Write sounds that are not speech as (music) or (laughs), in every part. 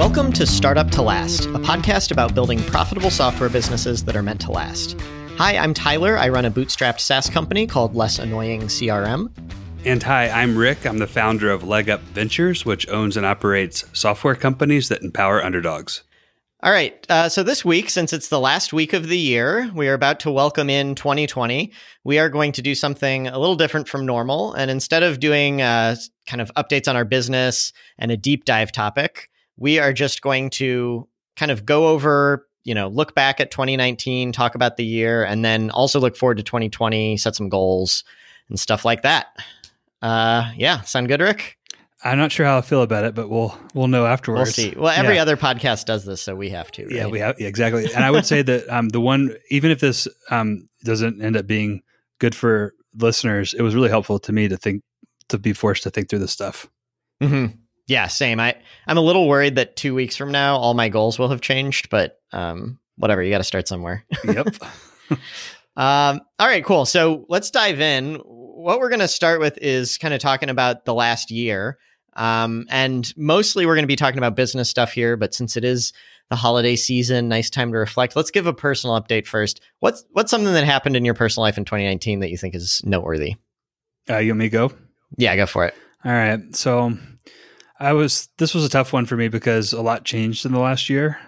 Welcome to Startup to Last, a podcast about building profitable software businesses that are meant to last. Hi, I'm Tyler. I run a bootstrapped SaaS company called Less Annoying CRM. And hi, I'm Rick. I'm the founder of Leg Up Ventures, which owns and operates software companies that empower underdogs. All right. Uh, so this week, since it's the last week of the year, we are about to welcome in 2020. We are going to do something a little different from normal. And instead of doing uh, kind of updates on our business and a deep dive topic, we are just going to kind of go over, you know, look back at 2019, talk about the year, and then also look forward to 2020, set some goals and stuff like that. Uh, yeah, sound good, Rick? I'm not sure how I feel about it, but we'll we'll know afterwards. We'll see. Well, every yeah. other podcast does this, so we have to. Right? Yeah, we have yeah, exactly. And I would say that um, the one, even if this um, doesn't end up being good for listeners, it was really helpful to me to think to be forced to think through this stuff. Mm-hmm. Yeah, same. I I'm a little worried that two weeks from now all my goals will have changed, but um, whatever. You got to start somewhere. yep. (laughs) um, all right, cool. So let's dive in. What we're going to start with is kind of talking about the last year. Um, and mostly we're going to be talking about business stuff here, but since it is the holiday season, nice time to reflect. Let's give a personal update first. What's what's something that happened in your personal life in 2019 that you think is noteworthy? Uh, you want me to go? Yeah, go for it. All right. So I was this was a tough one for me because a lot changed in the last year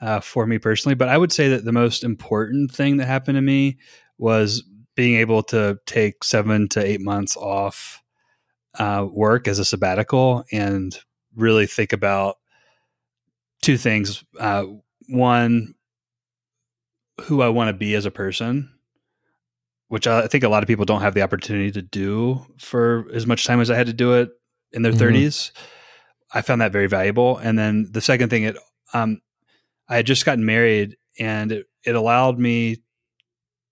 uh, for me personally. But I would say that the most important thing that happened to me was being able to take seven to eight months off uh, work as a sabbatical and really think about two things. Uh, one, who I want to be as a person, which I think a lot of people don't have the opportunity to do for as much time as I had to do it in their mm-hmm. 30s. I found that very valuable. And then the second thing, it um, I had just gotten married, and it, it allowed me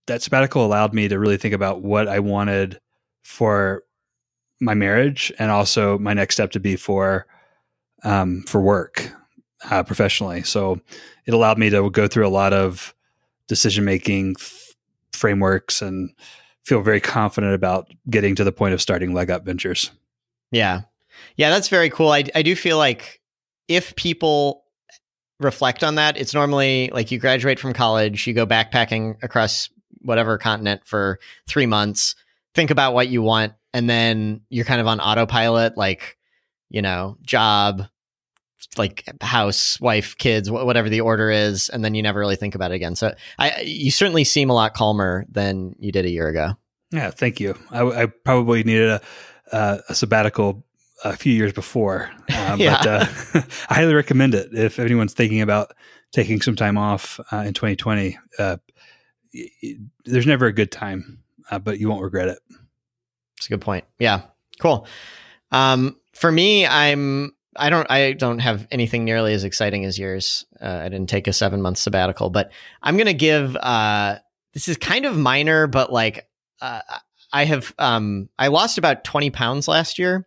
that sabbatical allowed me to really think about what I wanted for my marriage and also my next step to be for um, for work uh, professionally. So it allowed me to go through a lot of decision making f- frameworks and feel very confident about getting to the point of starting leg up ventures. Yeah. Yeah, that's very cool. I, I do feel like if people reflect on that, it's normally like you graduate from college, you go backpacking across whatever continent for three months, think about what you want and then you're kind of on autopilot like you know job like house wife kids whatever the order is and then you never really think about it again. So i you certainly seem a lot calmer than you did a year ago. Yeah thank you. I, I probably needed a, uh, a sabbatical a few years before uh, (laughs) yeah. but uh, (laughs) i highly recommend it if anyone's thinking about taking some time off uh, in 2020 uh, there's never a good time uh, but you won't regret it it's a good point. Yeah. Cool. Um, for me, I'm I don't I don't have anything nearly as exciting as yours. Uh, I didn't take a seven month sabbatical, but I'm gonna give uh, this is kind of minor, but like uh, I have um, I lost about 20 pounds last year.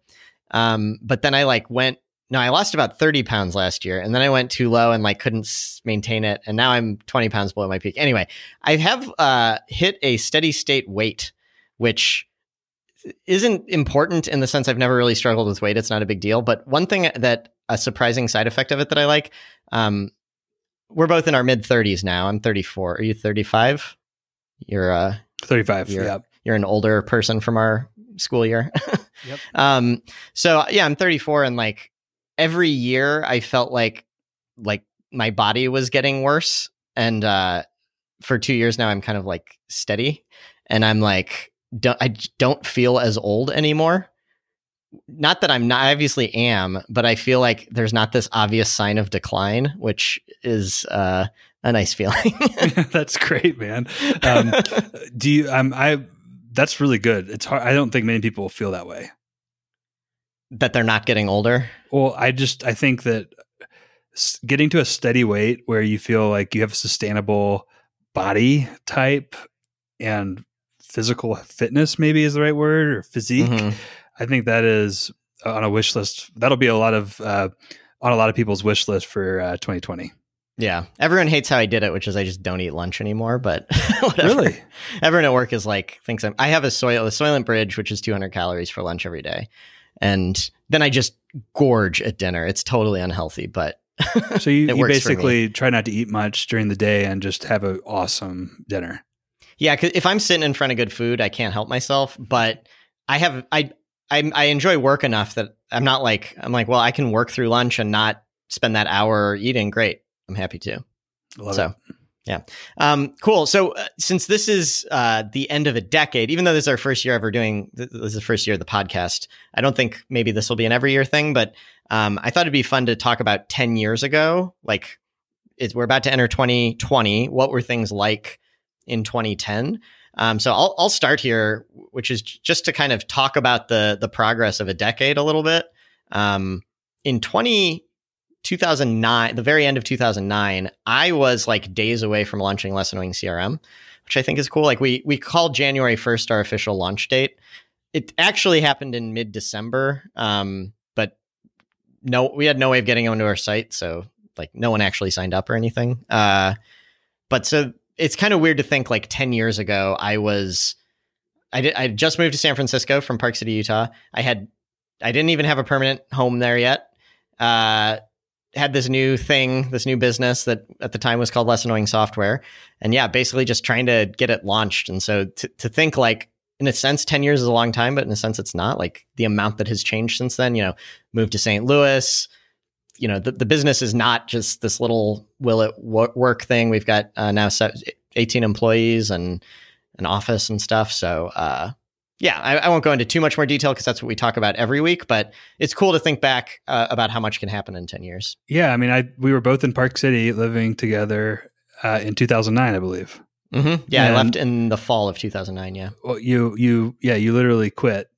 Um, but then I like went no, I lost about 30 pounds last year and then I went too low and like couldn't maintain it. And now I'm 20 pounds below my peak. Anyway, I have uh, hit a steady state weight, which isn't important in the sense I've never really struggled with weight. It's not a big deal. But one thing that a surprising side effect of it that I like, um, we're both in our mid 30s now. I'm 34. Are you 35? You're uh 35. You're, yeah. You're an older person from our school year. (laughs) yep. Um so yeah, I'm 34 and like every year I felt like like my body was getting worse and uh for 2 years now I'm kind of like steady and I'm like don't, I don't feel as old anymore. Not that I'm not I obviously am, but I feel like there's not this obvious sign of decline, which is uh, a nice (laughs) feeling. (laughs) that's great, man. Um, do you? Um, I. That's really good. It's hard. I don't think many people feel that way. That they're not getting older. Well, I just I think that getting to a steady weight where you feel like you have a sustainable body type and physical fitness maybe is the right word or physique. Mm-hmm. I think that is on a wish list. That'll be a lot of uh, on a lot of people's wish list for uh, 2020. Yeah, everyone hates how I did it, which is I just don't eat lunch anymore. But (laughs) really, everyone at work is like thinks I'm. I have a soil a Soylent Bridge, which is 200 calories for lunch every day, and then I just gorge at dinner. It's totally unhealthy, but (laughs) So you, you works for me. basically try not to eat much during the day and just have an awesome dinner. Yeah, because if I'm sitting in front of good food, I can't help myself. But I have I I I enjoy work enough that I'm not like I'm like well I can work through lunch and not spend that hour eating. Great, I'm happy to. Love so it. yeah. Um cool. So uh, since this is uh the end of a decade even though this is our first year ever doing this is the first year of the podcast i don't think maybe this will be an every year thing but um i thought it'd be fun to talk about 10 years ago. Like we're about to enter 2020 what were things like in 2010 um, so I'll, I'll start here which is just to kind of talk about the the progress of a decade a little bit. Um, in 20 2009 the very end of 2009 i was like days away from launching less annoying crm which i think is cool. Like we we called january 1st our official launch date. It actually happened in mid-december um, but no we had no way of getting onto our site so like no one actually signed up or anything. Uh, but so it's kind of weird to think like 10 years ago i was i did i just moved to san francisco from park city utah. I had i didn't even have a permanent home there yet. Uh, had this new thing, this new business that at the time was called Less Annoying Software. And yeah, basically just trying to get it launched. And so to, to think like, in a sense, 10 years is a long time, but in a sense, it's not like the amount that has changed since then, you know, moved to St. Louis, you know, the, the business is not just this little will it wo- work thing. We've got uh, now 18 employees and an office and stuff. So, uh, yeah, I, I won't go into too much more detail because that's what we talk about every week. But it's cool to think back uh, about how much can happen in ten years. Yeah, I mean, I we were both in Park City living together uh, in 2009, I believe. Mm-hmm. Yeah, I left in the fall of 2009. Yeah, Well, you you yeah, you literally quit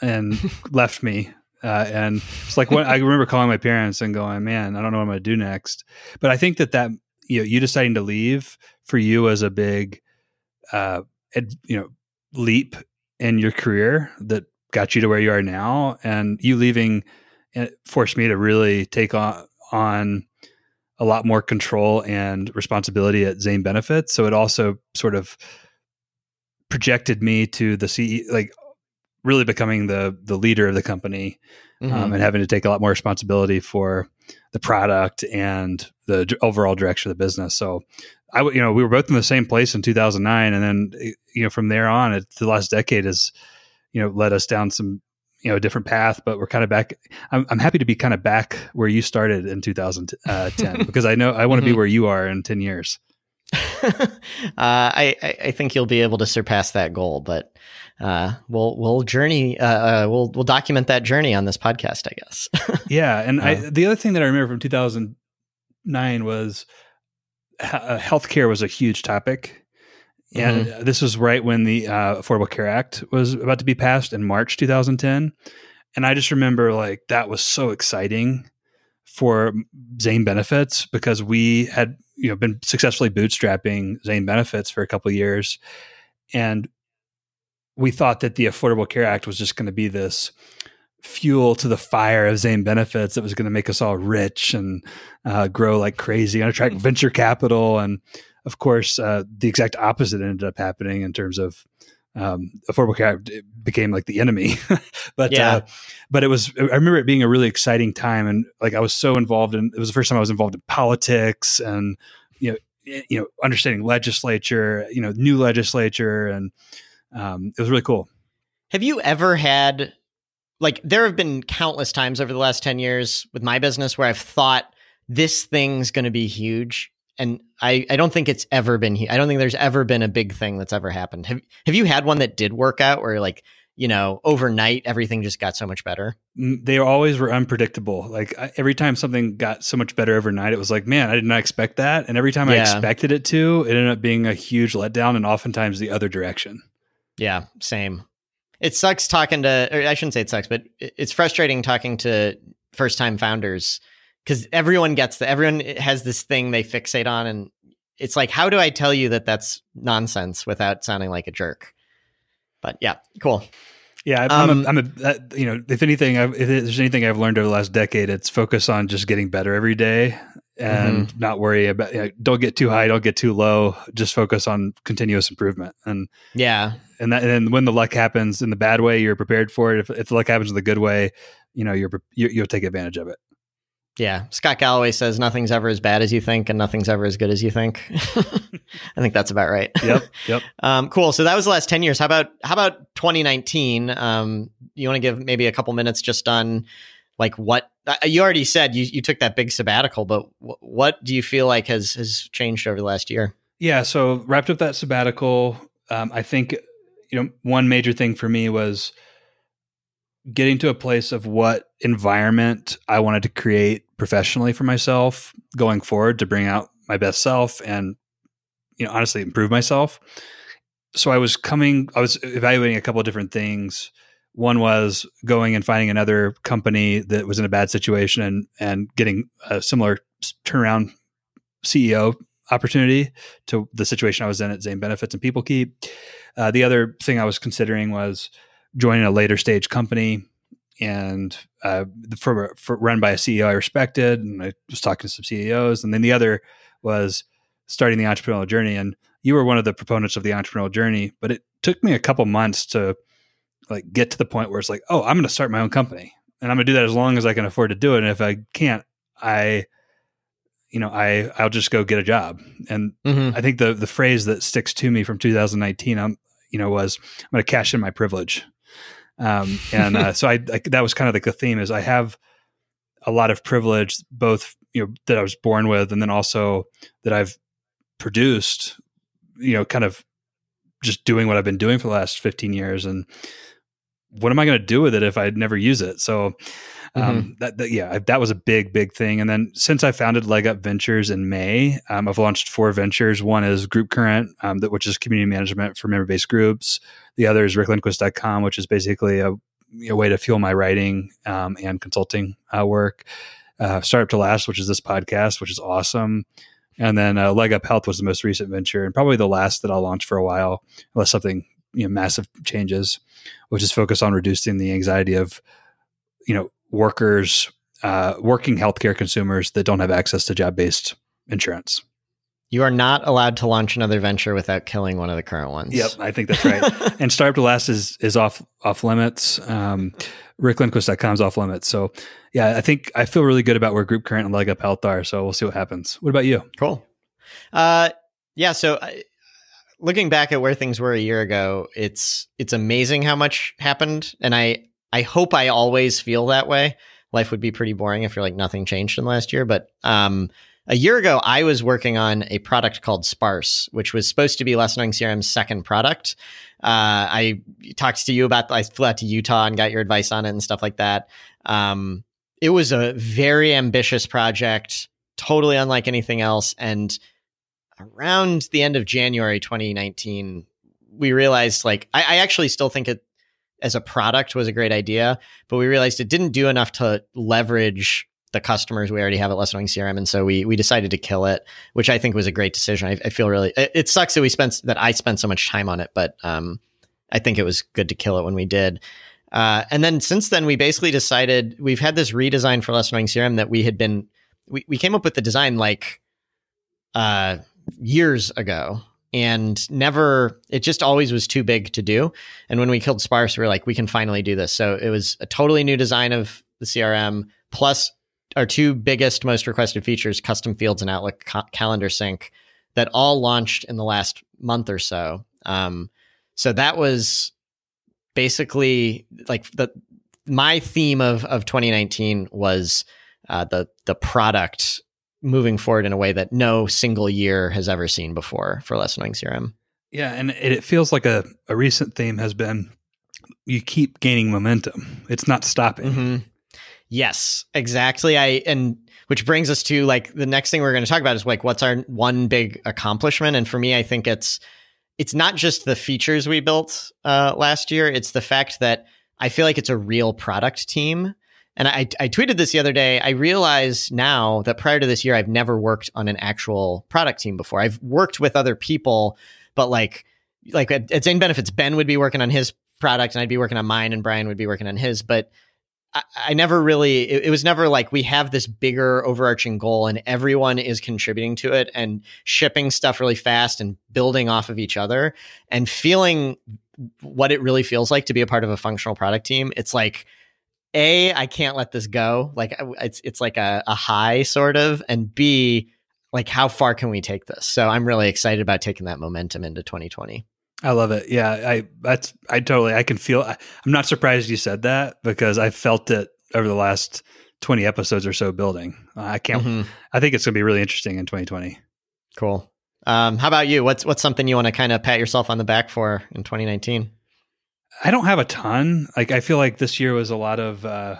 and (laughs) left me. Uh, and it's like what I remember calling my parents and going, "Man, I don't know what I'm going to do next." But I think that that you know, you deciding to leave for you was a big, uh, ed, you know, leap in your career that got you to where you are now. And you leaving uh, forced me to really take on on a lot more control and responsibility at Zane Benefits. So it also sort of projected me to the CE, like really becoming the the leader of the company Mhm. um, and having to take a lot more responsibility for the product and the overall direction of the business. So I, you know, we were both in the same place in 2009, and then eh, you know from there on, it, the last decade has you know led us down some you know a different path. But we're kind of back. I'm, I'm happy to be kind of back where you started in 2010 (laughs) because I know I want to be Mhm. where you are in 10 years. (laughs) uh, I, I I think you'll be able to surpass that goal, but uh, we'll we'll journey. Uh, uh, we'll we'll document that journey on this podcast, I guess. (laughs) Yeah, and I, Uh. the other thing that I remember from 2009 was uh, healthcare was a huge topic, and Mm-hmm. this was right when the uh, Affordable Care Act was about to be passed in March 2010, and I just remember like that was so exciting for Zane Benefits because we had you know been successfully bootstrapping Zane Benefits for a couple of years, and we thought that the Affordable Care Act was just going to be this fuel to the fire of Zane benefits that was going to make us all rich and uh, grow like crazy and attract venture capital. And of course, uh, the exact opposite ended up happening in terms of um, Affordable Care became like the enemy. (laughs) but Yeah. uh, but it was I remember it being a really exciting time and like I was so involved in it was the first time I was involved in politics and you know you know understanding legislature you know new legislature and um, it was really cool. Have you ever had like there have been countless times over the last 10 years with my business where I've thought this thing's going to be huge and I, I don't think it's ever been I don't think there's ever been a big thing that's ever happened. Have have you had one that did work out where like, you know, overnight everything just got so much better? Mm, they always were unpredictable. Like I, every time something got so much better overnight, it was like, man, I did not expect that. And every time I expected it to, it ended up being a huge letdown, and oftentimes the other direction. Yeah, same. It sucks talking to, or I shouldn't say it sucks, but it's frustrating talking to first time founders because everyone gets that. Everyone has this thing they fixate on. And it's like, how do I tell you that that's nonsense without sounding like a jerk? But yeah, cool. Yeah, I'm Um, a, I'm a that, you know, if anything, I've, if there's anything I've learned over the last decade, it's focus on just getting better every day and Mm-hmm. not worry about. You know, don't get too high, don't get too low. Just focus on continuous improvement and. Yeah. And, that, and then when the luck happens in the bad way, you're prepared for it. If, if the luck happens in the good way, you know you're, pre- you, you'll take advantage of it. Yeah, Scott Galloway says nothing's ever as bad as you think, and nothing's ever as good as you think. (laughs) I think that's about right. Yep. Yep. (laughs) um, cool. So that was the last ten years. How about how about 2019? Um, you want to give maybe a couple minutes just on like what uh, you already said you you took that big sabbatical, but w- what do you feel like has has changed over the last year? Yeah. So wrapped up that sabbatical. Um, I think you know one major thing for me was getting to a place of what environment I wanted to create professionally for myself going forward to bring out my best self and you know honestly improve myself. So I was coming I was evaluating a couple of different things. One was going and finding another company that was in a bad situation and and getting a similar turnaround CEO opportunity to the situation I was in at Zane Benefits and PeopleKeep. Uh, the other thing I was considering was joining a later stage company and uh, for, for, run by a CEO I respected, and I was talking to some CEOs, and then the other was starting the entrepreneurial journey. And you were one of the proponents of the entrepreneurial journey, but it took me a couple months to like get to the point where it's like, oh, I'm going to start my own company, and I'm going to do that as long as I can afford to do it. And if I can't, I you know, I I'll just go get a job. And mm-hmm. I think the the phrase that sticks to me from 2019, um, you know, was I'm going to cash in my privilege. Um, and uh, so I, I, that was kind of like the theme is I have a lot of privilege, both you know that I was born with, and then also that I've produced. You know, kind of just doing what I've been doing for the last 15 years, and what am I going to do with it if I never use it? So um, mm-hmm. that, that, yeah, that was a big, big thing. And then since I founded Leg Up Ventures in May, um, I've launched four ventures. One is Group Current, um, that, which is community management for member based groups. The other is ricklindquist.com, which is basically a, a, way to fuel my writing um, and consulting uh, work. Uh, Startup to Last, which is this podcast, which is awesome. And then uh, Leg Up Health was the most recent venture and probably the last that I'll launch for a while, unless something you know massive changes, which is focused on reducing the anxiety of you know workers, uh, working healthcare consumers that don't have access to job based insurance. You are not allowed to launch another venture without killing one of the current ones. Yep, I think that's right. (laughs) and Startup to Last is is off off limits. Um, RickLindquist.com is off limits. So, yeah, I think I feel really good about where Group Current and Leg Up Health are. So we'll see what happens. What about you? Cool. Uh, yeah. So, I, looking back at where things were a year ago, it's it's amazing how much happened, and I I hope I always feel that way. Life would be pretty boring if you're like nothing changed in last year. But um, a year ago, I was working on a product called Sparse, which was supposed to be Less Annoying CRM's second product. Uh, I talked to you about. I flew out to Utah and got your advice on it and stuff like that. Um, it was a very ambitious project, totally unlike anything else. And around the end of January 2019, we realized like I, I actually still think it as a product was a great idea, but we realized it didn't do enough to leverage the customers we already have at Less Annoying CRM, and so we we decided to kill it, which I think was a great decision. I, I feel really it, it, sucks that we spent that I spent so much time on it, but um, I think it was good to kill it when we did. Uh, and then since then, we basically decided we've had this redesign for Less Annoying CRM that we had been we we came up with the design like uh, years ago and never it just always was too big to do. And when we killed sparse we were like we can finally do this. So it was a totally new design of the crm plus our two biggest most requested features custom fields and outlook ca- calendar sync that all launched in the last month or so. Um, so that was basically like the my theme of of 2019 was uh, the the product moving forward in a way that no single year has ever seen before for less annoying CRM. Yeah, and it, it feels like a, a recent theme has been you keep gaining momentum. It's not stopping. Mm-hmm. Yes, exactly. I and which brings us to like the next thing we're going to talk about is like what's our one big accomplishment and for me I think it's it's not just the features we built uh, last year, it's the fact that I feel like it's a real product team and I, I tweeted this the other day. I realize now that prior to this year, I've never worked on an actual product team before. I've worked with other people, but like like at, Zane Benefits, Ben would be working on his product, and I'd be working on mine, and Brian would be working on his. But I, I never really. It, it was never like we have this bigger overarching goal, and everyone is contributing to it and shipping stuff really fast and building off of each other and feeling what it really feels like to be a part of a functional product team. It's like a I can't let this go. Like it's it's like a, a high sort of, and b like how far can we take this? So I'm really excited about taking that momentum into 2020. I love it. Yeah, I that's I totally I can feel. I'm not surprised you said that because I felt it over the last 20 episodes or so building. I can't. Mm-hmm. I think it's going to be really interesting in 2020. Cool. Um, how about you? What's what's something you want to kind of pat yourself on the back for in 2019? I don't have a ton. Like I feel like this year was a lot of uh,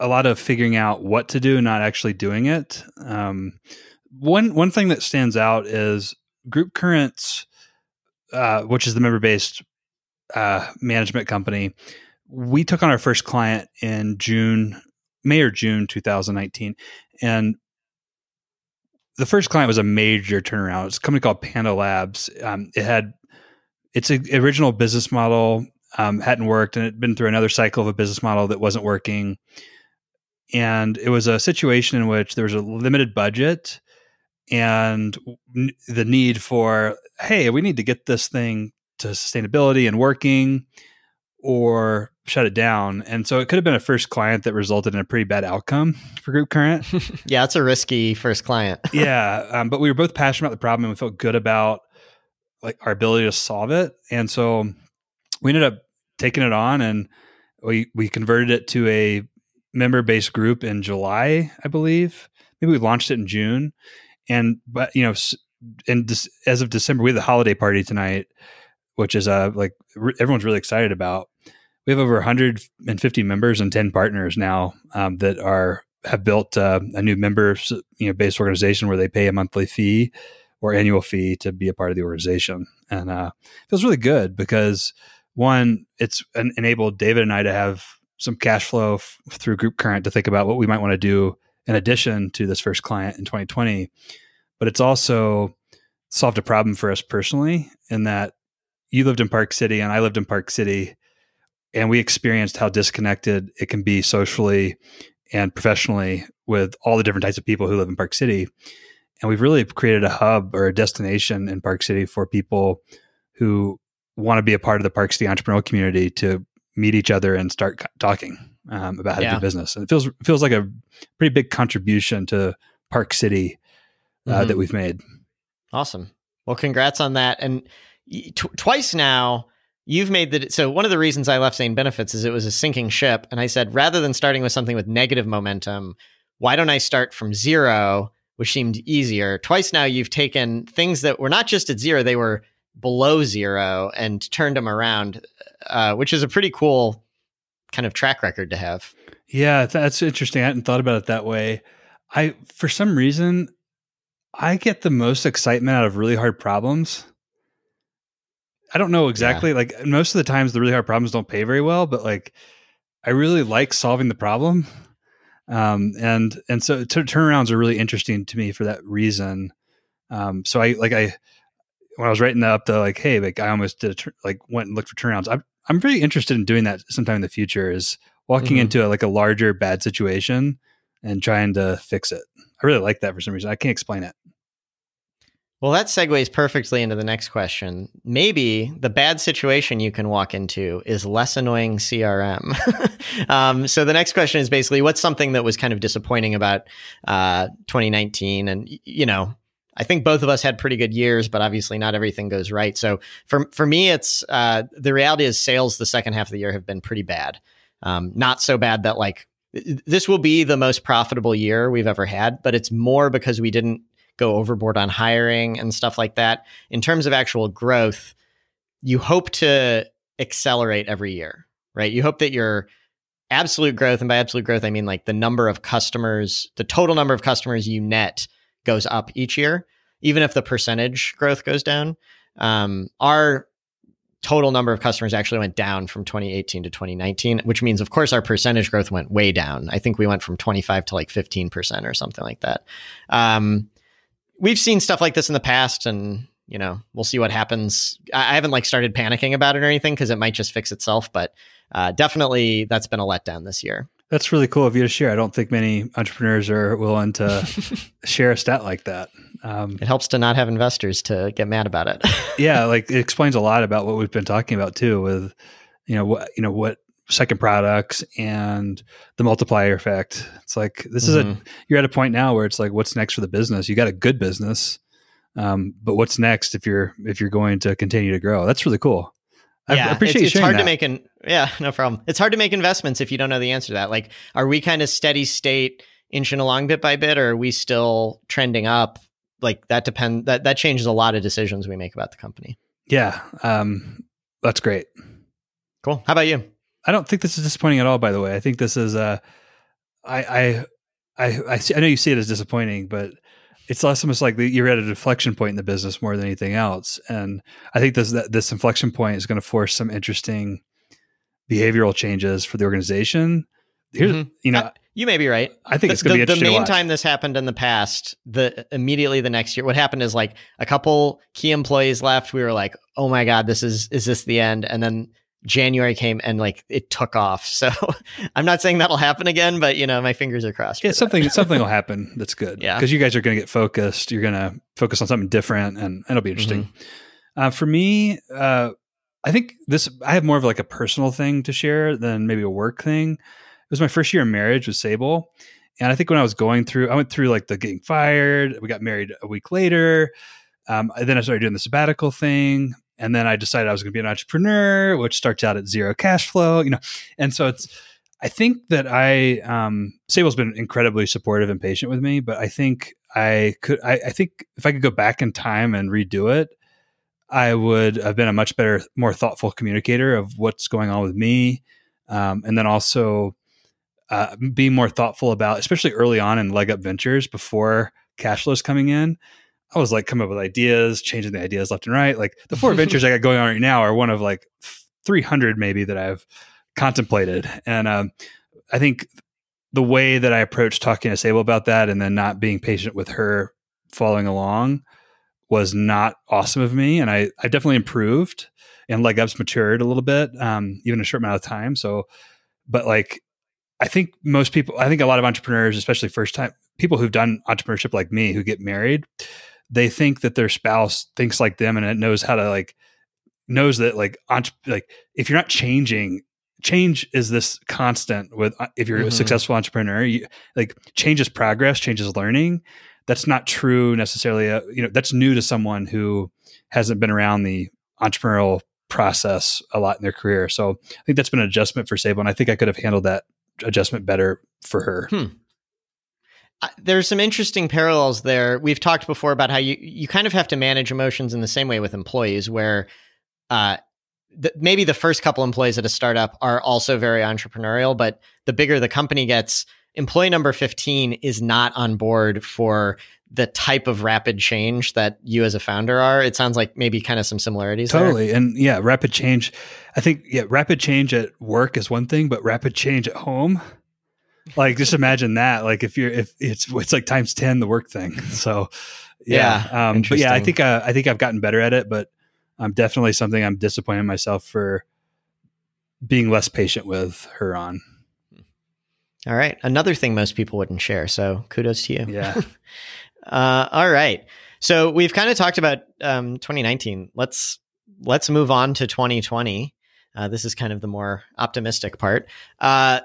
a lot of figuring out what to do, not actually doing it. Um, one one thing that stands out is Group Currents, uh, which is the member based uh, management company. We took on our first client in June, May or June 2019, and the first client was a major turnaround. It's a company called Pando Labs. Um, it had its original business model um, hadn't worked, and it had been through another cycle of a business model that wasn't working. And it was a situation in which there was a limited budget and the need for, hey, we need to get this thing to sustainability and working, or shut it down. And so it could have been a first client that resulted in a pretty bad outcome for Group Current. (laughs) yeah, it's a risky first client. (laughs) yeah, um, but we were both passionate about the problem and we felt good about like our ability to solve it. And so we ended up taking it on and we we converted it to a member based group in July, I believe. Maybe we launched it in June. And but you know, this, as of December, we have the holiday party tonight, which is uh like re- everyone's really excited about we have over 150 members and 10 partners now um, that are have built uh, a new member you know based organization where they pay a monthly fee or annual fee to be a part of the organization and uh, it feels really good because one it's enabled david and i to have some cash flow f- through group current to think about what we might want to do in addition to this first client in 2020 but it's also solved a problem for us personally in that you lived in park city and i lived in park city and we experienced how disconnected it can be socially and professionally with all the different types of people who live in Park City. And we've really created a hub or a destination in Park City for people who want to be a part of the Park City entrepreneurial community to meet each other and start talking um, about how yeah. to do business. And it feels feels like a pretty big contribution to Park City uh, mm-hmm. that we've made. Awesome. Well, congrats on that. And t- twice now, you've made the so one of the reasons I left Zane Benefits is it was a sinking ship, and I said rather than starting with something with negative momentum, why don't I start from zero, which seemed easier. Twice now you've taken things that were not just at zero; they were below zero and turned them around, uh, which is a pretty cool kind of track record to have. Yeah, that's interesting. I hadn't thought about it that way. I for some reason I get the most excitement out of really hard problems. I don't know exactly. Yeah. Like most of the times, the really hard problems don't pay very well, but like I really like solving the problem. Um, and and so t- turnarounds are really interesting to me for that reason. Um, so I like I when I was writing up the like, hey, like I almost did a tur- like went and looked for turnarounds. I'm I'm really interested in doing that sometime in the future. Is walking mm-hmm. into a, like a larger bad situation and trying to fix it. I really like that for some reason. I can't explain it. Well, that segues perfectly into the next question. Maybe the bad situation you can walk into is less annoying CRM. (laughs) um, so the next question is basically what's something that was kind of disappointing about uh, 2019? And, you know, I think both of us had pretty good years, but obviously not everything goes right. So for, for me, it's uh, the reality is sales the second half of the year have been pretty bad. Um, not so bad that like this will be the most profitable year we've ever had, but it's more because we didn't go overboard on hiring and stuff like that. In terms of actual growth, you hope to accelerate every year, right? You hope that your absolute growth, and by absolute growth, I mean like the number of customers, the total number of customers you net goes up each year, even if the percentage growth goes down. Um, our total number of customers actually went down from 2018 to 2019, which means, of course, our percentage growth went way down. I think we went from 25 to like 15% or something like that. Um, we've seen stuff like this in the past and you know we'll see what happens i, haven't like started panicking about it or anything because it might just fix itself but uh, definitely that's been a letdown this year that's really cool of you to share i don't think many entrepreneurs are willing to (laughs) share a stat like that um, it helps to not have investors to get mad about it (laughs) yeah like it explains a lot about what we've been talking about too with you know what you know what second products and the multiplier effect. It's like this mm-hmm. is a mm-hmm. you're at a point now where it's like what's next for the business? You got a good business. Um, but what's next if you're if you're going to continue to grow? That's really cool. I yeah, appreciate it's, it's hard that. to make an yeah, no problem. It's hard to make investments if you don't know the answer to that. Like, are we kind of steady state inching along bit by bit, or are we still trending up? Like that depend that that changes a lot of decisions we make about the company. Yeah, um, that's great. Cool. How about you? I don't think this is disappointing at all. By the way, I think this is uh, I I I I, see, I know you see it as disappointing, but it's almost like you're at a deflection point in the business more than anything else. And I think this this inflection point is going to force some interesting behavioral changes for the organization. Here's, mm-hmm. you know, uh, you may be right. I think the, it's going to be the main time this happened in the past. The immediately the next year, what happened is like a couple key employees left. We were like, oh my god, this is is this the end? And then January came and like it took off. So (laughs) I'm not saying that'll happen again, but you know, my fingers are crossed. Yeah, something (laughs) something will happen that's good. Yeah, because you guys are going to get focused. You're going to focus on something different, and it'll be interesting. Mm-hmm. Uh, for me, uh, I think this I have more of like a personal thing to share than maybe a work thing. It was my first year of marriage with Sable. And I think when I was going through, I went through like the getting fired. We got married a week later. Um, then I started doing the sabbatical thing and then I decided I was going to be an entrepreneur, which starts out at zero cash flow, you know. And so it's, I think that I, um, Sable's been incredibly supportive and patient with me, but I think I could, I, I think if I could go back in time and redo it, I would have been a much better, more thoughtful communicator of what's going on with me. Um, and then also uh, be more thoughtful about, especially early on in leg up ventures before cash flow is coming in. I was like coming up with ideas, changing the ideas left and right. Like the four (laughs) ventures I got going on right now are one of like 300 maybe that I've contemplated. And um, I think the way that I approached talking to Sable about that and then not being patient with her following along was not awesome of me. And I, I definitely improved and leg ups matured a little bit, um, even a short amount of time. So, but like, I think most people, I think a lot of entrepreneurs, especially first time people who've done entrepreneurship like me who get married, they think that their spouse thinks like them and it knows how to like knows that like like if you're not changing change is this constant with uh, if you're mm-hmm. a successful entrepreneur you, like change is progress change is learning. That's not true necessarily uh, you know that's new to someone who hasn't been around the entrepreneurial process a lot in their career. So i think that's been an adjustment for sable and i think i could have handled that adjustment better for her. Hmm there's some interesting parallels there. We've talked before about how you you kind of have to manage emotions in the same way with employees, where uh, the, maybe the first couple employees at a startup are also very entrepreneurial, but the bigger the company gets, employee number 15 is not on board for the type of rapid change that you as a founder are. It sounds like maybe kind of some similarities. Totally. There. And yeah, rapid change. I think yeah, rapid change at work is one thing, but rapid change at home like just imagine that. Like if you're if it's it's like times 10 the work thing. (laughs) So yeah, yeah um but yeah i think uh, i think i've gotten better at it but i'm definitely something i'm disappointed myself for being less patient with her on. All right. Another thing most people wouldn't share so kudos to you. Yeah. (laughs) Uh, all right. So we've kind of talked about um, 2019 let's let's move on to 2020 uh, this is kind of the more optimistic part. Uh,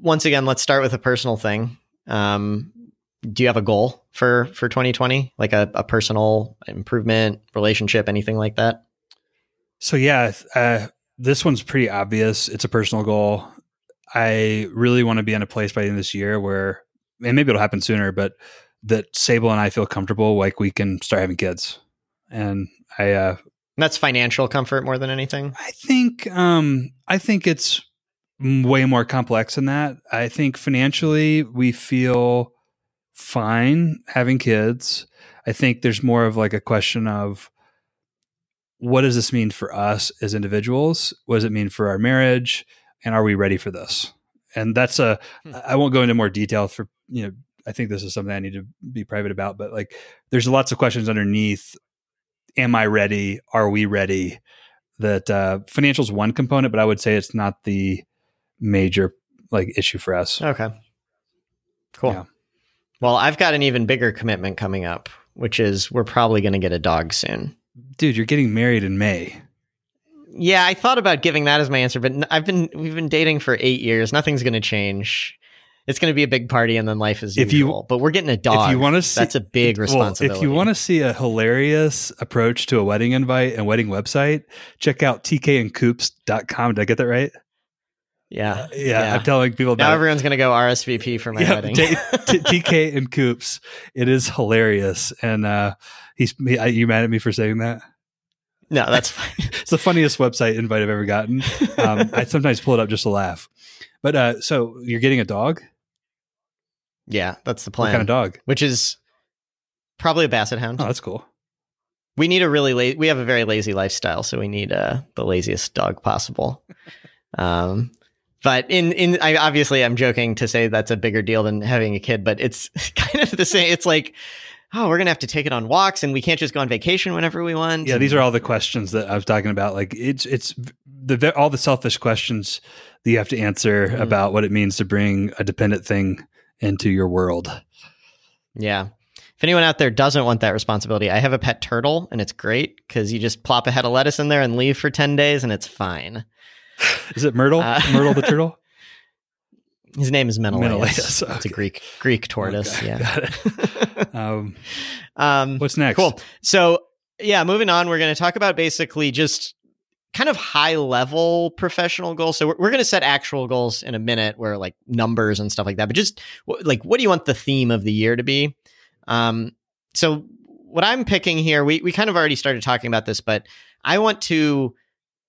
once again, let's start with a personal thing. Um, do you have a goal for for 2020, like a, a personal improvement, relationship, anything like that? So yeah, uh, this one's pretty obvious. It's a personal goal. I really want to be in a place by the end of this year where, and maybe it'll happen sooner, but that Sable and I feel comfortable, like we can start having kids. And I, uh, that's financial comfort more than anything. I think, um, I think it's way more complex than that. I think financially we feel fine having kids. I think there's more of like a question of what does this mean for us as individuals? What does it mean for our marriage? And are we ready for this? And that's a hmm. I won't go into more detail for you know I think this is something I need to be private about, but like there's lots of questions underneath. Am I ready? Are we ready? That uh, financial is one component, but I would say it's not the major like issue for us. Okay. Cool. Yeah. Well, I've got an even bigger commitment coming up, which is we're probably going to get a dog soon. Dude, you're getting married in May. Yeah, I thought about giving that as my answer, but I've been we've been dating for eight years. Nothing's going to change. It's going to be a big party, and then life is if usual. You, but we're getting a dog. If you want to, see, that's a big responsibility. Well, if you want to see a hilarious approach to a wedding invite and wedding website, check out tkandcoops.com. Did I get that right? Yeah, uh, yeah, yeah, I'm telling people now. Everyone's going to go RSVP for my yeah, wedding. (laughs) t- t- TK and Coops. It is hilarious, and uh, he's. He, are you mad at me for saying that? No, that's fine. (laughs) it's the funniest website invite I've ever gotten. Um, (laughs) I sometimes pull it up just to laugh. But uh, so you're getting a dog? Yeah, that's the plan. What kind of dog? Which is probably a basset hound. Oh, that's cool. We need a really la- we have a very lazy lifestyle, so we need uh, the laziest dog possible. um, but in in I obviously I'm joking to say that's a bigger deal than having a kid, but it's (laughs) kind of the same. It's like oh, we're gonna have to take it on walks, and we can't just go on vacation whenever we want. Yeah, these are all the questions that I was talking about. Like it's it's the all the selfish questions that you have to answer mm. about what it means to bring a dependent thing into your world. Yeah. If anyone out there doesn't want that responsibility, I have a pet turtle and it's great because you just plop a head of lettuce in there and leave for 10 days and it's fine. (laughs) Is it Myrtle? Uh, Myrtle the turtle? (laughs) His name is Menelaus. Menelaus. Okay. (laughs) It's a Greek Greek tortoise. Okay, yeah. um, um, what's next? Cool. So yeah, moving on, we're going to talk about basically just kind of high level professional goals. So we're, we're going to set actual goals in a minute where like numbers and stuff like that, but just like, what do you want the theme of the year to be? Um, so what I'm picking here, we, we kind of already started talking about this, but I want to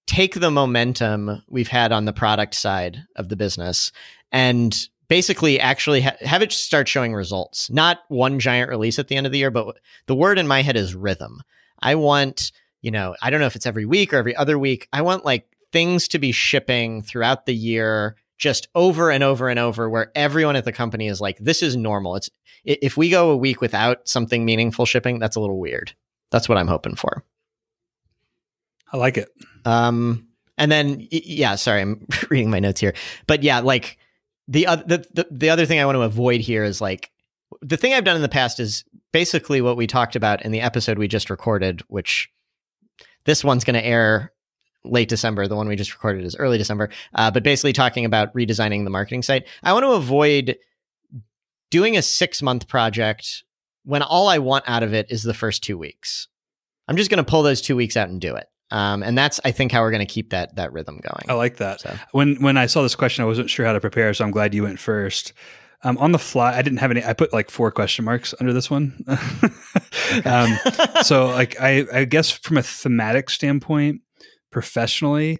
take the momentum we've had on the product side of the business and basically actually ha- have it start showing results, not one giant release at the end of the year, but the word in my head is rhythm. I want you know, I don't know if it's every week or every other week. I want like things to be shipping throughout the year just over and over and over where everyone at the company is like this is normal. It's if we go a week without something meaningful shipping, that's a little weird. That's what I'm hoping for. I like it. Um and then yeah, sorry, I'm (laughs) reading my notes here. But yeah, like the other the, the, the other thing I want to avoid here is like the thing I've done in the past is basically what we talked about in the episode we just recorded, which this one's going to air late December. The one we just recorded is early December. Uh, but basically, talking about redesigning the marketing site. I want to avoid doing a six month project when all I want out of it is the first two weeks. I'm just going to pull those two weeks out and do it. Um, and that's I think how we're going to keep that that rhythm going. I like that. So. When when I saw this question, I wasn't sure how to prepare, so I'm glad you went first. Um, on the fly, I didn't have any. I put like four question marks under this one. (laughs) um, (laughs) so, like, I, I guess from a thematic standpoint, professionally,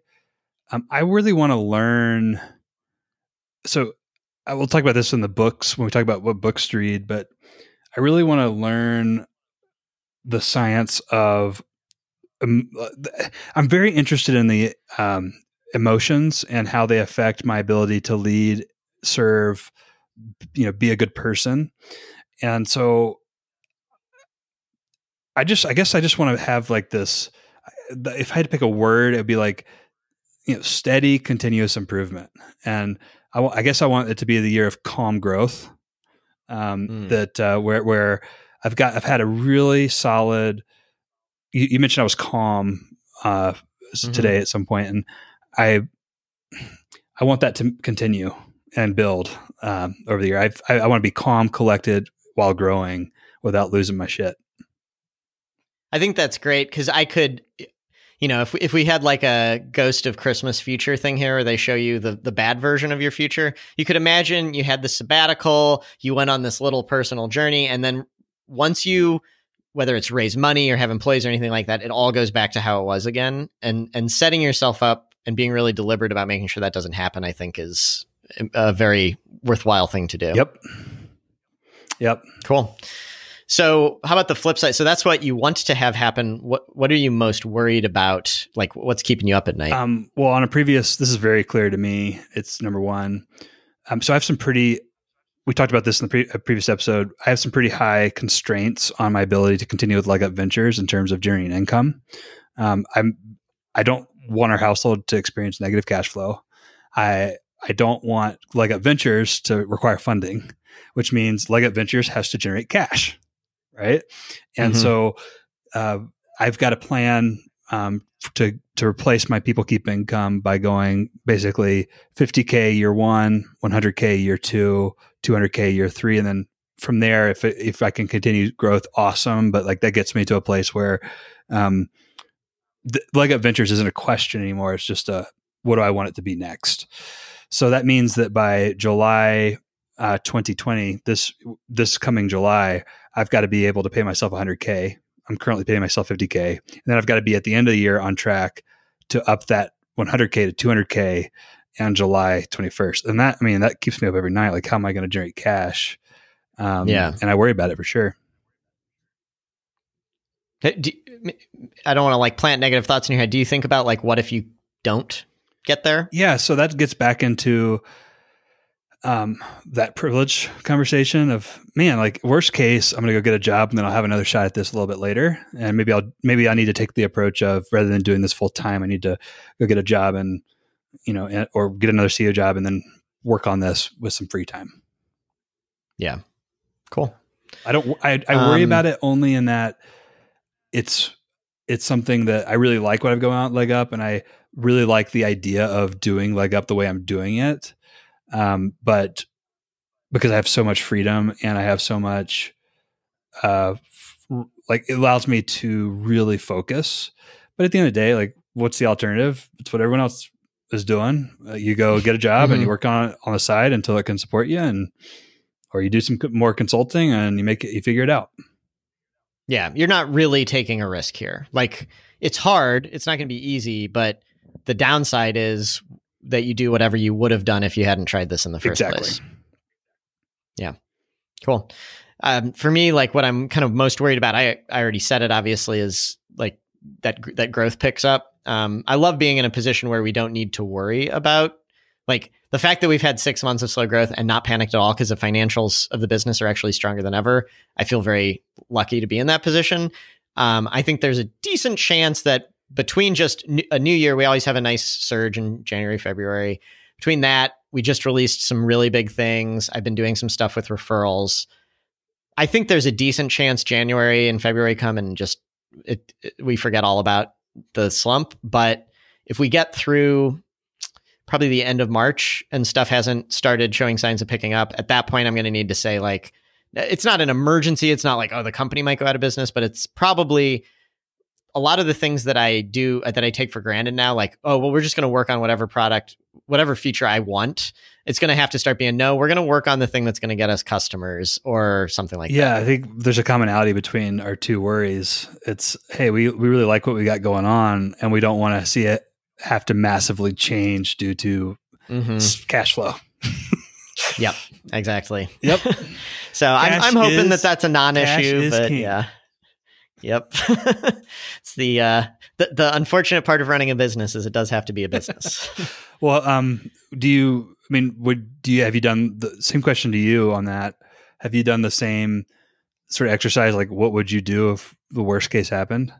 um, I really want to learn. So, I will talk about this in the books when we talk about what books to read, but I really want to learn the science of. Um, I'm very interested in the um, emotions and how they affect my ability to lead, serve, you know be a good person and so i just i guess i just want to have like this if i had to pick a word it would be like you know steady continuous improvement and I, w- I guess i want it to be the year of calm growth um, mm. that uh, where where i've got i've had a really solid you, you mentioned i was calm uh, mm-hmm. today at some point and i i want that to continue and build um, over the year. I've, i I, want to be calm, collected while growing without losing my shit. I think that's great because I could, you know, if we, if we had like a Ghost of Christmas Future thing here, where they show you the the bad version of your future, you could imagine you had the sabbatical, you went on this little personal journey, and then once you whether it's raise money or have employees or anything like that, it all goes back to how it was again. And and setting yourself up and being really deliberate about making sure that doesn't happen, I think is a very worthwhile thing to do. Yep. Yep. Cool. So, how about the flip side? So that's what you want to have happen. What What are you most worried about? Like, what's keeping you up at night? Um, well, on a previous, this is very clear to me. It's number one. Um, so I have some pretty. We talked about this in the pre- previous episode. I have some pretty high constraints on my ability to continue with Leg Up Ventures in terms of generating income. Um, I'm. I don't want our household to experience negative cash flow. I I don't want Leg Up Ventures to require funding, which means Leg Up Ventures has to generate cash, right? And mm-hmm. so uh, I've got a plan um, to to replace my PeopleKeep income by going basically 50k year one, 100k year two, 200k year three, and then from there, if if I can continue growth, awesome. But like that gets me to a place where um, Leg Up Ventures isn't a question anymore. It's just a what do I want it to be next. So that means that by July uh, 2020, this this coming July, I've got to be able to pay myself 100k. I'm currently paying myself 50k, and then I've got to be at the end of the year on track to up that 100k to 200k on July 21st. And that I mean that keeps me up every night. Like, how am I going to generate cash? Um, Yeah. and I worry about it for sure. Do- I don't want to like plant negative thoughts in your head. Do you think about like what if you don't get there? Yeah, so that gets back into um, that privilege conversation of man, like worst case, I'm going to go get a job and then I'll have another shot at this a little bit later, and maybe I'll maybe I need to take the approach of rather than doing this full time, I need to go get a job and you know, or get another CEO job and then work on this with some free time. Yeah. Cool. I don't. I, I worry Um, about it only in that it's it's something that I really like what I go out leg up, and I really like the idea of doing leg up the way I'm doing it. Um, but because I have so much freedom and I have so much, uh, f- like it allows me to really focus. But at the end of the day, like, what's the alternative? It's what everyone else is doing. Uh, you go get a job and you Mhm. work on it on the side until it can support you, and or you do some more consulting and you make it, you figure it out. Yeah. You're not really taking a risk here. Like it's hard. It's not going to be easy, but the downside is that you do whatever you would have done if you hadn't tried this in the first Exactly. place. Yeah, cool. Um, for me, like what I'm kind of most worried about, I I already said it. Obviously, is like that that growth picks up. Um, I love being in a position where we don't need to worry about like the fact that we've had six months of slow growth and not panicked at all because the financials of the business are actually stronger than ever. I feel very lucky to be in that position. Um, I think there's a decent chance that between just n- a new year, we always have a nice surge in January, February. Between that, we just released some really big things. I've been doing some stuff with referrals. I think there's a decent chance January and February come and just it, it- we forget all about the slump. But if we get through probably the end of March and stuff hasn't started showing signs of picking up, at that point I'm going to need to say like it's not an emergency. It's not like oh the company might go out of business, but it's probably a lot of the things that I do that I take for granted now, like, oh, well, we're just going to work on whatever product, whatever feature I want. It's going to have to start being, no, we're going to work on the thing that's going to get us customers or something like yeah, that. Yeah i think there's a commonality between our two worries. It's hey, we we really like what we got going on, and we don't want to see it have to massively change due to Mhm. cash flow. (laughs) Yep, exactly. Yep. (laughs) So I'm, I'm hoping is- that that's a non-issue, is but king. yeah. Yep. (laughs) it's the, uh, the the unfortunate part of running a business is it does have to be a business. well, um, do you? I mean, would do you have you done the same question to you on that? Have you done the same sort of exercise? Like, what would you do if the worst case happened?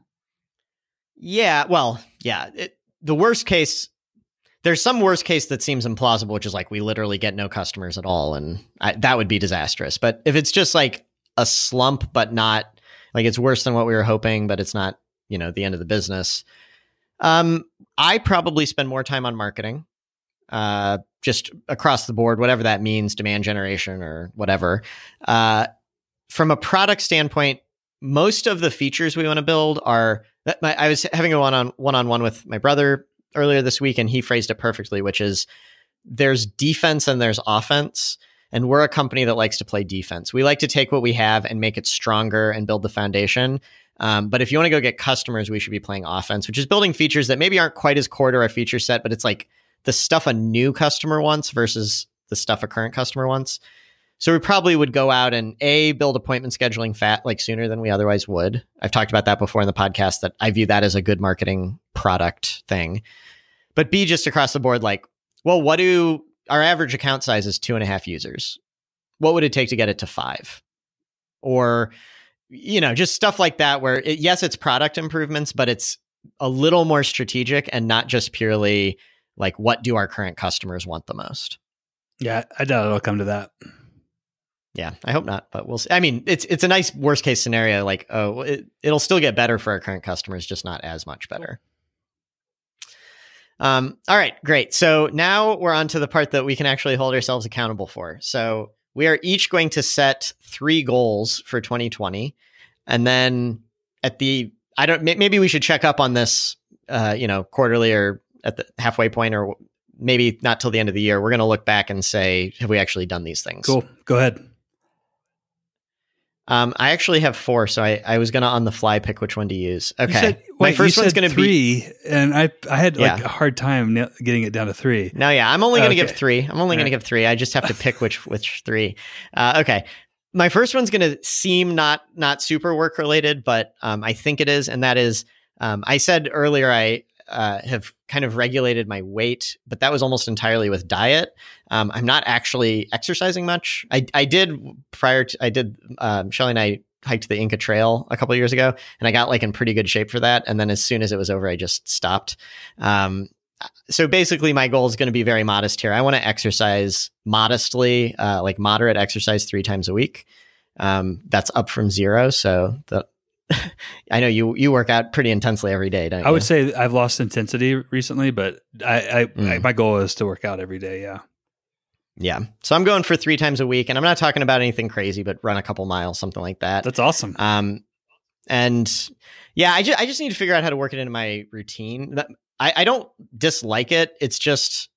Yeah, well, yeah. It, the worst case, there's some worst case that seems implausible, which is like we literally get no customers at all, and I, that would be disastrous. But if it's just like a slump, but not like it's worse than what we were hoping, but it's not, you know, the end of the business. Um, I probably spend more time on marketing, uh, just across the board, whatever that means, demand generation or whatever. Uh, from a product standpoint, most of the features we want to build are my, I was having a one on one on one with my brother earlier this week, and he phrased it perfectly, which is there's defense and there's offense. And we're a company that likes to play defense. We like to take what we have and make it stronger and build the foundation. Um, but if you want to go get customers, we should be playing offense, which is building features that maybe aren't quite as core to our feature set, but it's like the stuff a new customer wants versus the stuff a current customer wants. So we probably would go out and a build appointment scheduling fat like sooner than we otherwise would. I've talked about that before in the podcast that I view that as a good marketing product thing. But b just across the board, like, well, what do our average account size is two and a half users? What would it take to get it to five? Or, you know, just stuff like that where it, yes, it's product improvements, but it's a little more strategic and not just purely like what do our current customers want the most. Yeah, I doubt it'll come to that. Yeah, I hope not, but we'll see. I mean, it's it's a nice worst case scenario. Like, oh, it, it'll still get better for our current customers, just not as much better. Um, all right, great. So now we're on to the part that we can actually hold ourselves accountable for. So we are each going to set three goals for 2020, and then at the I don't maybe we should check up on this, uh, you know, quarterly or at the halfway point, or maybe not till the end of the year. We're going to look back and say, have we actually done these things? Cool. Go ahead. Um, I actually have four, so I, I was gonna on the fly pick which one to use. Okay, said, my wait, first you one's gonna three, be and I I had like Yeah. a hard time getting it down to three. no, yeah. I'm only gonna give three. I'm only All gonna right. give three. I just have to pick which which three. Uh, okay, my first one's gonna seem not not super work related, but um, I think it is, and that is um, I said earlier I uh, have kind of regulated my weight, but that was almost entirely with diet. Um, I'm not actually exercising much. I I did prior to I did um, Shelly and I hiked the Inca Trail a couple years ago, and I got like in pretty good shape for that. And then as soon as it was over, I just stopped. Um, so basically, my goal is going to be very modest here. I want to exercise modestly, uh, like moderate exercise three times a week. Um, that's up from zero. So the I know you you work out pretty intensely every day, don't you? I would say I've lost intensity recently, but I, I, I Mm. my goal is to work out every day. Yeah. yeah. So I'm going for three times a week, and I'm not talking about anything crazy, but run a couple miles, something like that. That's awesome. Um, and yeah, I just I just need to figure out how to work it into my routine. I I don't dislike it. It's just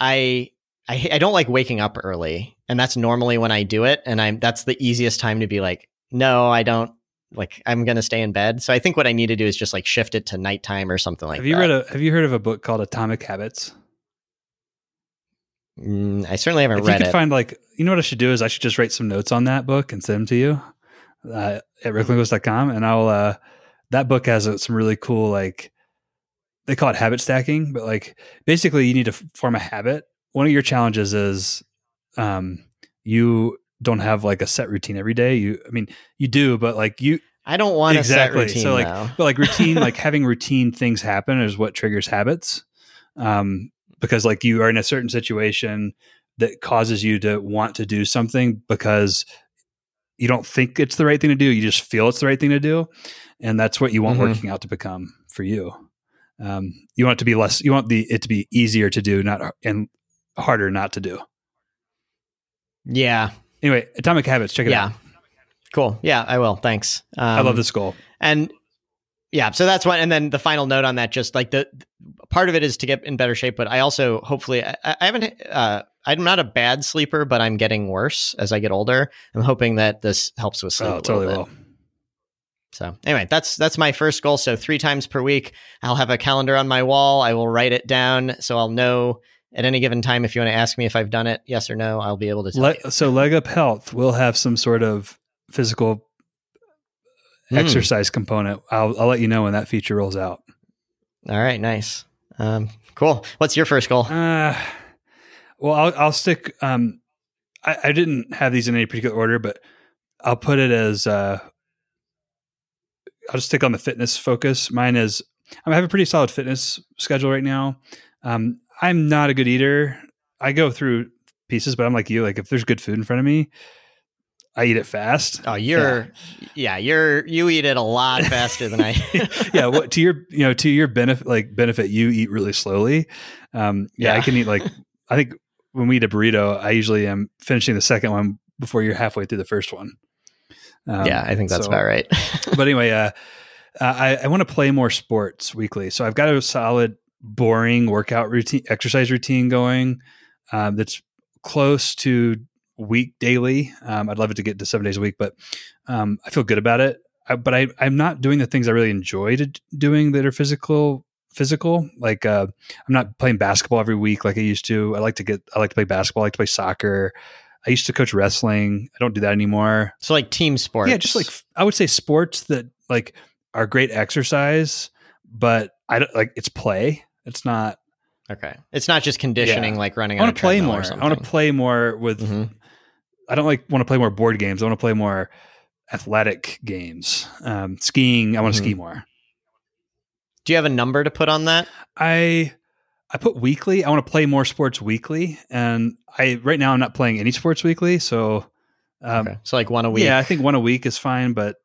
I I I don't like waking up early, and that's normally when I do it, and I'm that's the easiest time to be like, no, I don't. Like I'm gonna stay in bed. So I think what I need to do is just like shift it to nighttime or something like that. have you that. read a Have you heard of a book called Atomic Habits? Mm, I certainly haven't read it. you read could it. find like, you know what I should do is I should just write some notes on that book and send them to you uh, at ricklindquist.com. And I'll, uh, that book has uh, some really cool, like, they call it habit stacking, but like basically you need to form a habit. One of your challenges is, um, you don't have like a set routine every day. You, I mean, you do, but like you, I don't want Exactly. a set routine So, like, though. but like routine, like (laughs) having routine things happen is what triggers habits. Um, because like you are in a certain situation that causes you to want to do something because you don't think it's the right thing to do. You just feel it's the right thing to do. And that's what you want Mhm. working out to become for you. Um, you want it to be less, you want the, it to be easier to do, not, and harder not to do. Yeah. Anyway, Atomic Habits, check it Yeah. out. Cool. Yeah, I will. Thanks. Um, I love this goal. And yeah, so that's one. And then the final note on that, just like the part of it is to get in better shape, but I also hopefully I, I haven't. Uh, I'm not a bad sleeper, but I'm getting worse as I get older. I'm hoping that this helps with sleep. Oh, totally will. So anyway, that's that's my first goal. So three times per week, I'll have a calendar on my wall. I will write it down, so I'll know at any given time if you want to ask me if I've done it, yes or no. I'll be able to tell Le- you. so leg up health will have some sort of physical Hmm. exercise component I'll, I'll let you know when that feature rolls out All right, nice, um, cool. What's your first goal? uh, well i'll, I'll stick um, I, I didn't have these in any particular order but i'll put it as uh, i'll just stick on the fitness focus mine is i have a pretty solid fitness schedule right now um, i'm not a good eater. I go through pieces but i'm like you like if there's good food in front of me i eat it fast. Oh, you're yeah, you're you eat it a lot faster than I. (laughs) (laughs) yeah what to your you know to your benefit like benefit you eat really slowly. Um yeah, i can eat like (laughs) i think when we eat a burrito i usually am finishing the second one before you're halfway through the first one. Um, yeah, I think that's so- about right. but anyway uh uh, I, I want to play more sports weekly so i've got a solid boring workout routine exercise routine going um, that's close to week daily. Um, i'd love it to get to seven days a week but um, i feel good about it. I, but I, i'm not doing the things i really enjoy to, doing that are physical physical. Like uh, i'm not playing basketball every week like i used to. I like to get i like to play basketball. I like to play soccer. I used to coach wrestling. I don't do that anymore. So like team sports. yeah, just like I would say sports that like are great exercise, but I don't like it's play. It's not. okay, it's not just conditioning Yeah. like running. I want to play more. I want to play more with. Mhm. I don't like want to play more board games. I want to play more athletic games. Um, skiing. I want to Mhm. ski more. Do you have a number to put on that? I I put weekly. I want to play more sports weekly, and I right now I'm not playing any sports weekly. So Um, okay. So like one a week. Yeah, I think one a week is fine, but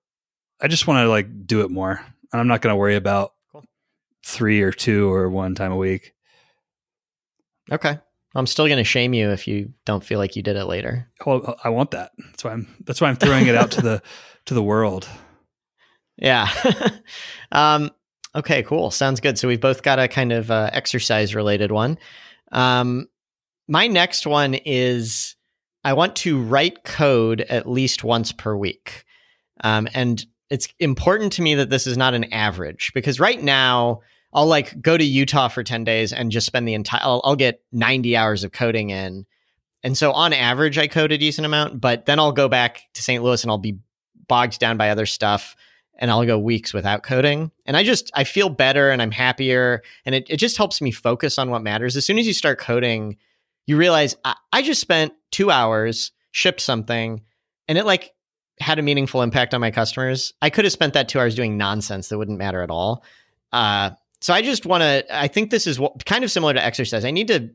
I just want to like do it more. And I'm not going to worry about. Three or two or one time a week. Okay. I'm still going to shame you if you don't feel like you did it later. Well, I want that. That's why I'm. That's why I'm throwing it out to the (laughs) to the world. Yeah. (laughs) um, okay, cool. Sounds good. So we've both got a kind of uh, exercise related one. Um, my next one is I want to write code at least once per week. Um, and it's important to me that this is not an average because right now I'll like go to Utah for 10 days and just spend the entire, I'll, I'll get 90 hours of coding in. And so on average, I code a decent amount, but then I'll go back to St. Louis and I'll be bogged down by other stuff and I'll go weeks without coding. And I just, I feel better and I'm happier. And it, it just helps me focus on what matters. As soon as you start coding, you realize I, I just spent two hours, shipped something, and it like had a meaningful impact on my customers. I could have spent that two hours doing nonsense that wouldn't matter at all. Uh, so I just want to, I think this is what, kind of similar to exercise. I need to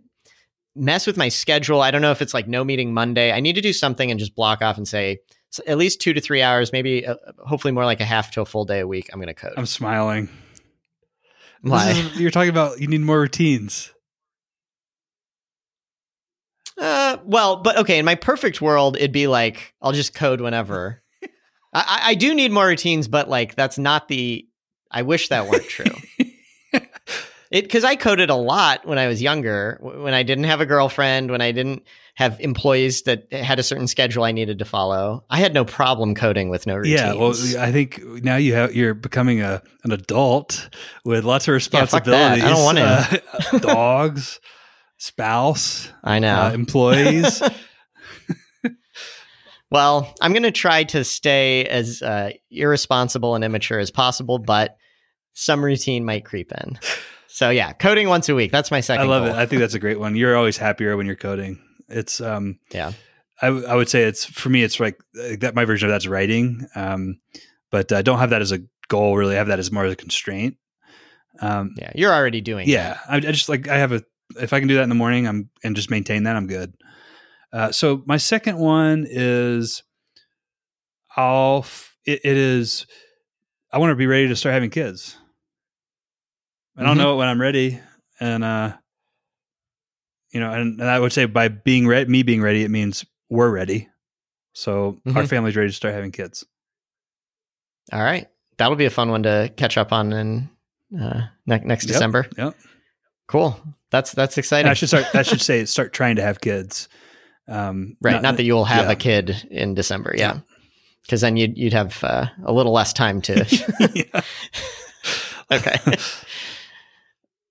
mess with my schedule. I don't know if it's like no meeting Monday. I need to do something and just block off and say, at least two to three hours, maybe uh, hopefully more like a half to a full day a week. I'm going to code. I'm smiling. Why? Is- you're talking about you need more routines. Uh, well, but okay. In my perfect world, it'd be like I'll just code whenever. (laughs) I, I I do need more routines, but like that's not the. I wish that weren't true. (laughs) It because I coded a lot when I was younger, when I didn't have a girlfriend, when I didn't have employees that had a certain schedule I needed to follow. I had no problem coding with no routines. Yeah, well, I think now you have you're becoming a an adult with lots of Yeah, responsibilities. I don't want Uh, (laughs) dogs, spouse, I know. uh, employees. (laughs) (laughs) Well, I'm going to try to stay as uh, irresponsible and immature as possible, but some routine might creep in. So yeah, coding once a week. That's my second. I love it. I think that's a great one. You're always happier when you're coding. It's um Yeah. I, I would say it's for me it's like that my version of that's writing um but I don't have that as a goal really I have that as more as a constraint um Yeah, you're already doing. yeah I, I just like I have a if I can do that in the morning I'm and just maintain that I'm good uh so my second one is I'll f- it, it is I want to be ready to start having kids I don't Mhm. know it when I'm ready and uh you know and, and I would say by being ready me being ready it means we're ready so our Mhm. family's ready to start having kids. All right, that'll be a fun one to catch up on in uh, ne- next Yep, December. yep. Cool. That's that's and exciting. I should start I should (laughs) say start trying to have kids um right. Not, that you will have yeah. a kid in December. Yeah. Because then you'd you'd have uh, a little less time to. (laughs) (laughs) Okay.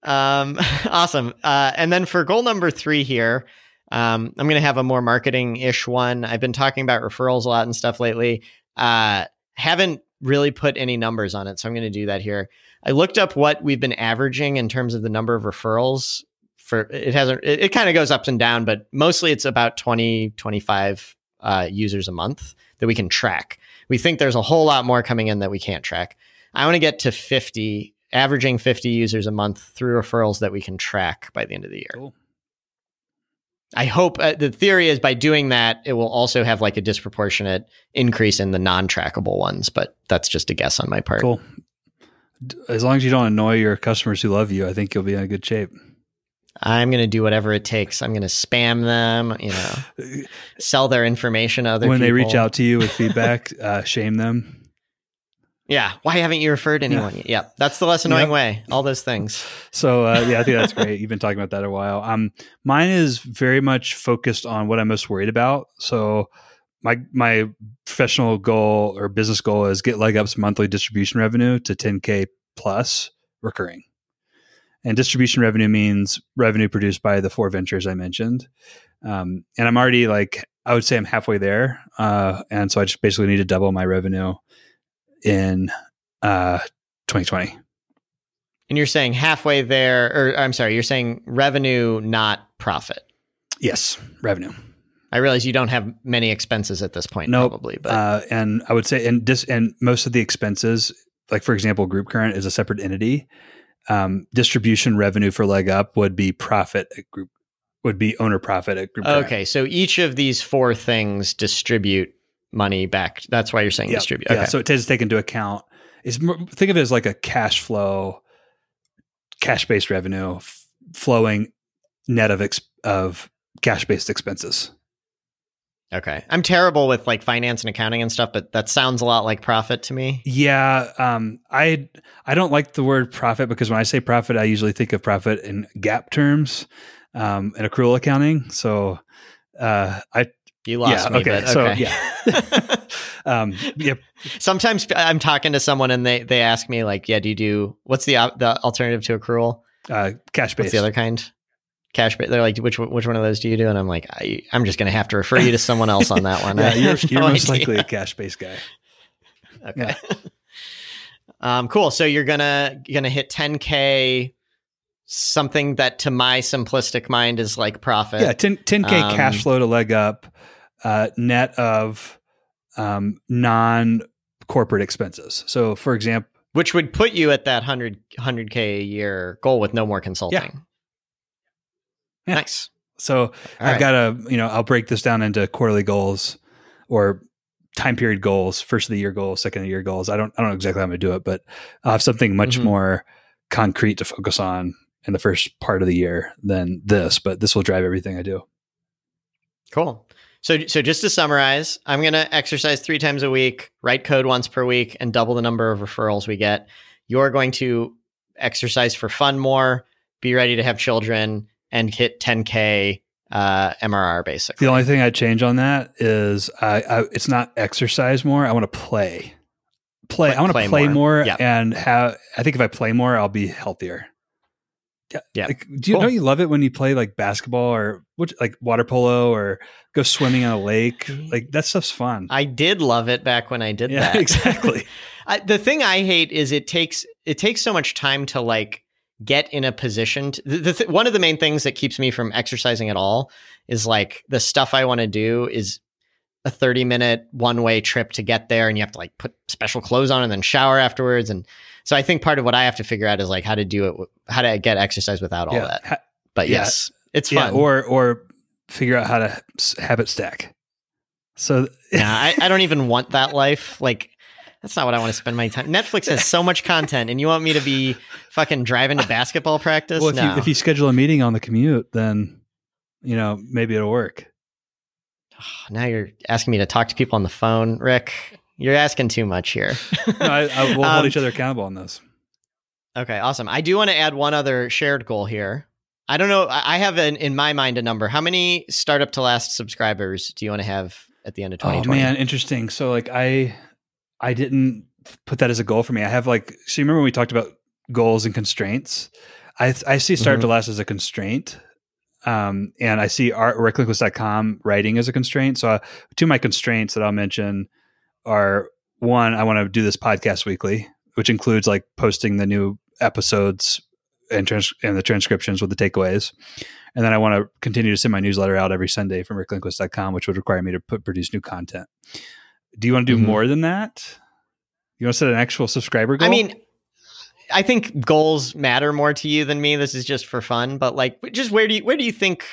Um, (laughs) awesome. Uh, and then for goal number three here, um, I'm going to have a more marketing ish one. I've been talking about referrals a lot and stuff lately. Uh, haven't really put any numbers on it, so I'm going to do that here. I looked up what we've been averaging in terms of the number of referrals. For it hasn't. It, it kind of goes up and down, but mostly it's about 20, 25 uh, users a month that we can track. We think there's a whole lot more coming in that we can't track. I want to get to 50 averaging 50 users a month through referrals that we can track by the end of the year. Cool. I hope uh, the theory is by doing that, it will also have like a disproportionate increase in the non trackable ones, but that's just a guess on my part. cool as long as you don't annoy your customers who love you I think you'll be in a good shape I'm going to do whatever it takes. I'm going to spam them, you know, (laughs) sell their information to other when they reach out to you with (laughs) feedback uh, shame them Yeah. Why haven't you referred anyone? yet? Yeah. That's the less annoying Yep. way. All those things. So uh, yeah, I think that's great. You've been talking about that a while. Um, mine is very much focused on what I'm most worried about. So my my professional goal or business goal is get leg up's monthly distribution revenue to 10k plus recurring. And distribution revenue means revenue produced by the four ventures I mentioned. Um, and I'm already like I would say I'm halfway there. Uh, and so I just basically need to double my revenue in uh, 2020. And you're saying halfway there, or I'm sorry, you're saying revenue, not profit. Yes, revenue. I realize you don't have many expenses at this point, Nope. probably, but uh, and I would say, and this, and most of the expenses, like for example, Group Current is a separate entity. Um, distribution revenue for Leg Up would be profit at Group, would be owner profit at Group. Current. okay. So each of these four things distribute money back. That's why you're saying Yeah, distribute. Yeah, so it takes take into account. More, think of it as like a cash flow, cash based revenue f- flowing net of ex- of cash based expenses. okay. I'm terrible with like finance and accounting and stuff, but that sounds a lot like profit to me. Yeah, um, I I don't like the word profit because when I say profit, I usually think of profit in GAAP terms, um, in accrual accounting. So, uh, I You lost Yeah, me, okay, but so, yeah. (laughs) um, yeah, Sometimes I'm talking to someone and they they ask me like, "Yeah, do you do what's the the alternative to accrual? uh, cash What's based. the other kind?" Cash, ba- they're like, which one- which one of those do you do? And I'm like, I, I'm just gonna have to refer you to someone else on that (laughs) one. Yeah, you're, have (laughs) you're most likely a cash based guy. Okay. um, cool. So you're gonna gonna hit 10k, something that to my simplistic mind is like profit. Yeah, 10 10 k Um, cash flow to leg up, uh, net of um, non corporate expenses. So, for example, which would put you at that 100 100k a year goal with no more consulting. Yeah. Nice. so All I've right. got a you know I'll break this down into quarterly goals or time period goals, first of the year goals, second of the year goals. I don't I don't know exactly how I'm going to do it, but I'll have something much Mhm. more concrete to focus on in the first part of the year than this. But this will drive everything I do. Cool. So, so just to summarize, I'm going to exercise three times a week, write code once per week, and double the number of referrals we get. You're going to exercise for fun more, be ready to have children, and hit 10k uh, MRR basically. The only thing I'd change on that is I, I it's not exercise more. I want to play. Play. Play- I want to play play, more. more, and have. I think if I play more, I'll be healthier. Yeah. Yeah. Like, do you Cool. don't you love it when you play like basketball or what, like water polo or go swimming on a lake? Like that stuff's fun. I did love it back when I did yeah, that. (laughs) exactly. (laughs) I, the thing I hate is it takes it takes so much time to like get in a position. To, the, the th- one of the main things that keeps me from exercising at all is like the stuff I want to do is a 30 minute one way trip to get there and you have to like put special clothes on and then shower afterwards and so I think part of what I have to figure out is like how to do it how to get exercise without all yeah. that. But yeah. yes, it's yeah. fun. Or or figure out how to habit stack. So yeah, (laughs) I, I don't even want that life. Like, that's not what I want to spend my time. Netflix has so much content, and you want me to be fucking driving to basketball practice? well, if no. you if you schedule a meeting on the commute, then you know maybe it'll work. Ah, now you're asking me to talk to people on the phone, Rick. You're asking too much here. (laughs) No, I, I, we'll Um, hold each other accountable on this. Okay, awesome. I do want to add one other shared goal here. I don't know. I have an, in my mind a number. How many startup to last subscribers do you want to have at the end of Oh man, interesting. So like I I didn't put that as a goal for me. I have like so you remember when we talked about goals and constraints? I I see start Mhm. to last as a constraint. Um, and I see art reckless.com writing as a constraint. So uh, two of my constraints that I'll mention are one, I want to do this podcast weekly, which includes like posting the new episodes and, trans- and the transcriptions with the takeaways. And then I want to continue to send my newsletter out every Sunday from ricklindquist.com, which would require me to put, produce new content. Do you want to do Mhm. more than that? You want to set an actual subscriber goal? I mean, I think goals matter more to you than me. This is just for fun, but like, just where do you where do you think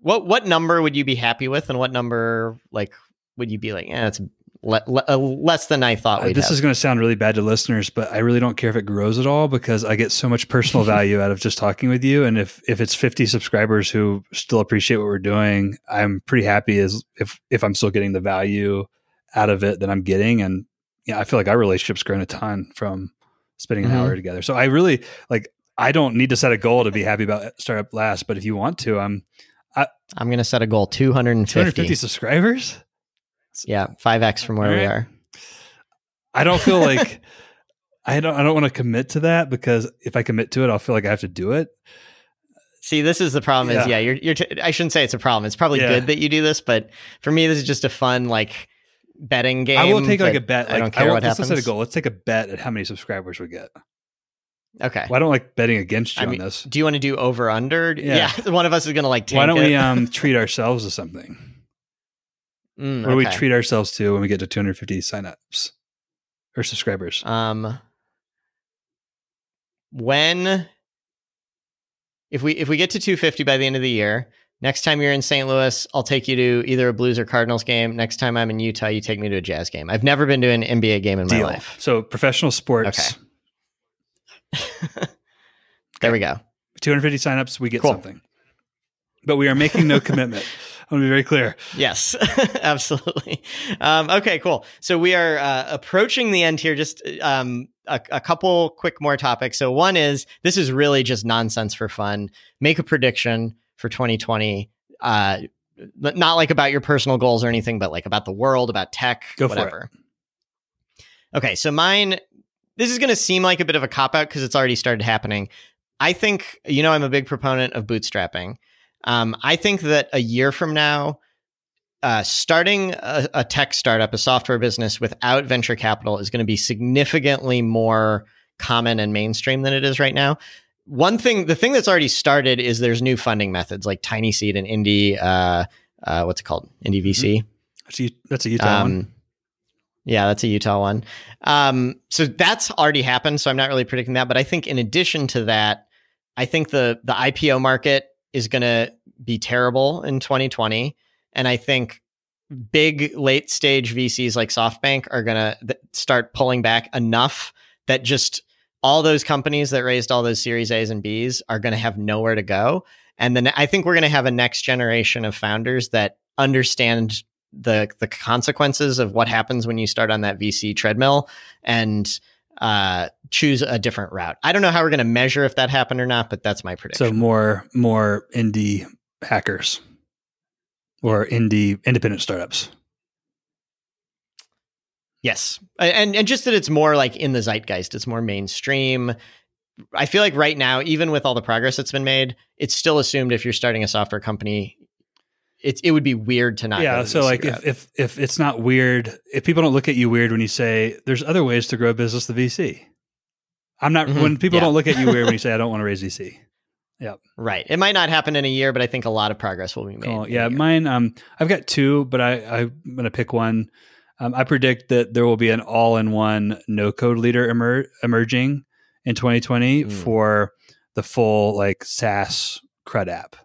what what number would you be happy with, and what number like would you be like? Yeah, it's le- le- uh, less than I thought. Uh, We'd this have. is going to sound really bad to listeners, but I really don't care if it grows at all because I get so much personal (laughs) value out of just talking with you. And if if it's 50 subscribers who still appreciate what we're doing, I'm pretty happy as if if I'm still getting the value out of it that I'm getting. And yeah, I feel like our relationship's grown a ton from spending an Mhm. hour together. So I really like. I don't need to set a goal to be happy about startup last, but if you want to, I'm I'm going to set a goal 250. 250 subscribers. Yeah, five x from where we are. I don't feel like (laughs) I don't I don't want to commit to that because if I commit to it, I'll feel like I have to do it. See, this is the problem. Is Yeah. yeah, you're you're. T- I shouldn't say it's a problem. It's probably Yeah. good that you do this, but for me, this is just a fun like betting game. I will take like a bet. Like, I don't care won't- what let's happens. not set a goal. Let's take a bet at how many subscribers we get. Okay. Well, I don't like betting against you I on mean, this. do you want to do over under? (laughs) Yeah. one of us is going to like. Why don't it. we um (laughs) treat ourselves to something? Mm, What do we treat ourselves to when we get to 250 signups or subscribers? Um, when if we if we get to 250 by the end of the year, Next time you're in St. Louis, I'll take you to either a Blues or Cardinals game. Next time I'm in Utah, you take me to a Jazz game. I've never been to an NBA game in Deal. my life. So professional sports. Okay. (laughs) there we go. 250 signups, we get Cool. something. But we are making no (laughs) commitment. Want to be very clear. Yes, (laughs) absolutely. Um, okay, cool. So we are uh, approaching the end here. Just um, a, a couple quick more topics. So one is this is really just nonsense for fun. Make a prediction for 2020. Uh, not like about your personal goals or anything, but like about the world, about tech, Go whatever. Okay, so mine. This is going to seem like a bit of a cop out because it's already started happening. I think you know I'm a big proponent of bootstrapping. Um, I think that a year from now, uh, starting a, a tech startup, a software business without venture capital is going to be significantly more common and mainstream than it is right now. One thing, the thing that's already started is there's new funding methods like TinySeed and Indie. Uh, uh, what's it called? Indie VC. That's a, that's a Utah one. Um, yeah, that's a Utah one. Um, so that's already happened. So I'm not really predicting that. But I think in addition to that, I think the the IPO market is going to be terrible in 2020, and I think big late stage VCs like SoftBank are going to th- start pulling back enough that just all those companies that raised all those Series A's and B's are going to have nowhere to go. And then I think we're going to have a next generation of founders that understand the the consequences of what happens when you start on that VC treadmill and uh, choose a different route. I don't know how we're going to measure if that happened or not, but that's my prediction. So more more indie hackers or indie independent startups. Yes, and and just that it's more like in the zeitgeist. It's more mainstream. I feel like right now, even with all the progress that's been made, it's still assumed if you're starting a software company, it it would be weird to not. yeah. So like if, if if it's not weird, if people don't look at you weird when you say there's other ways to grow a business, the VC. I'm not Mhm. when people Yeah. don't look at you weird when you (laughs) say I don't want to raise VC. Yep. Right, it might not happen in a year, but I think a lot of progress will be made. Cool. Yeah, mine. Um, I've got two, but I I'm gonna pick one. Um, I predict that there will be an all-in-one no-code leader emer- emerging in 2020 Mm. for the full like SaaS CRUD app.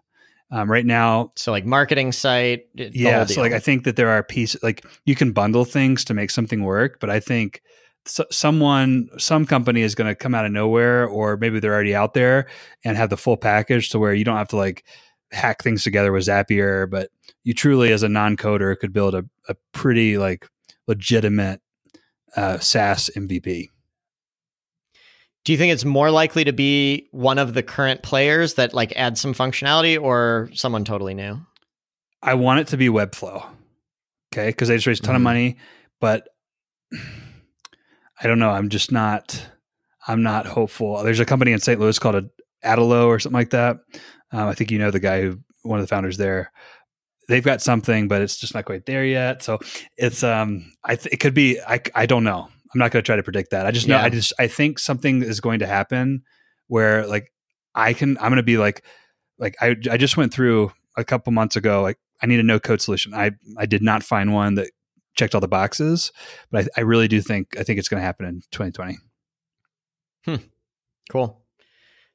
Um, right now, so like marketing site. yeah. So like. I think that there are pieces like you can bundle things to make something work, but I think so, someone, some company is going to come out of nowhere, or maybe they're already out there and have the full package to where you don't have to like hack things together with Zapier, but you truly, as a non-coder, could build a, a pretty like legitimate uh, SaaS MVP. Do you think it's more likely to be one of the current players that like add some functionality or someone totally new? I want it to be Webflow. Okay. Cause they just raised a ton of Mhm. money, but I don't know. I'm just not, I'm not hopeful. There's a company in St. Louis called Adalo or something like that. Um, I think you know the guy who, one of the founders there. They've got something, but it's just not quite there yet. So it's, um, I, th- it could be, I, I don't know. I'm not going to try to predict that. I just know, Yeah. I just, I think something is going to happen where like I can, I'm going to be like, like I, I just went through a couple months ago, like I need a no code solution. I, I did not find one that checked all the boxes, but I, I really do think, I think it's going to happen in 2020. Hmm. Cool.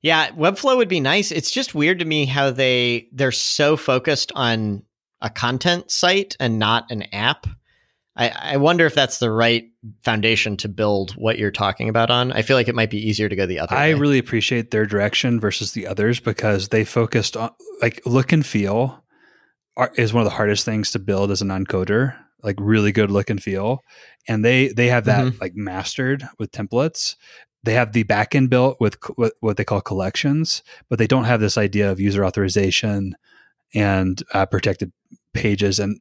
Yeah, Webflow would be nice. It's just weird to me how they they're so focused on a content site and not an app. I, I wonder if that's the right foundation to build what you're talking about on. I feel like it might be easier to go the other I way. really appreciate their direction versus the others because they focused on like look and feel are, is one of the hardest things to build as a non-coder like really good look and feel and they they have that Mhm. like mastered with templates they have the backend built with what they call collections but they don't have this idea of user authorization and uh, protected pages and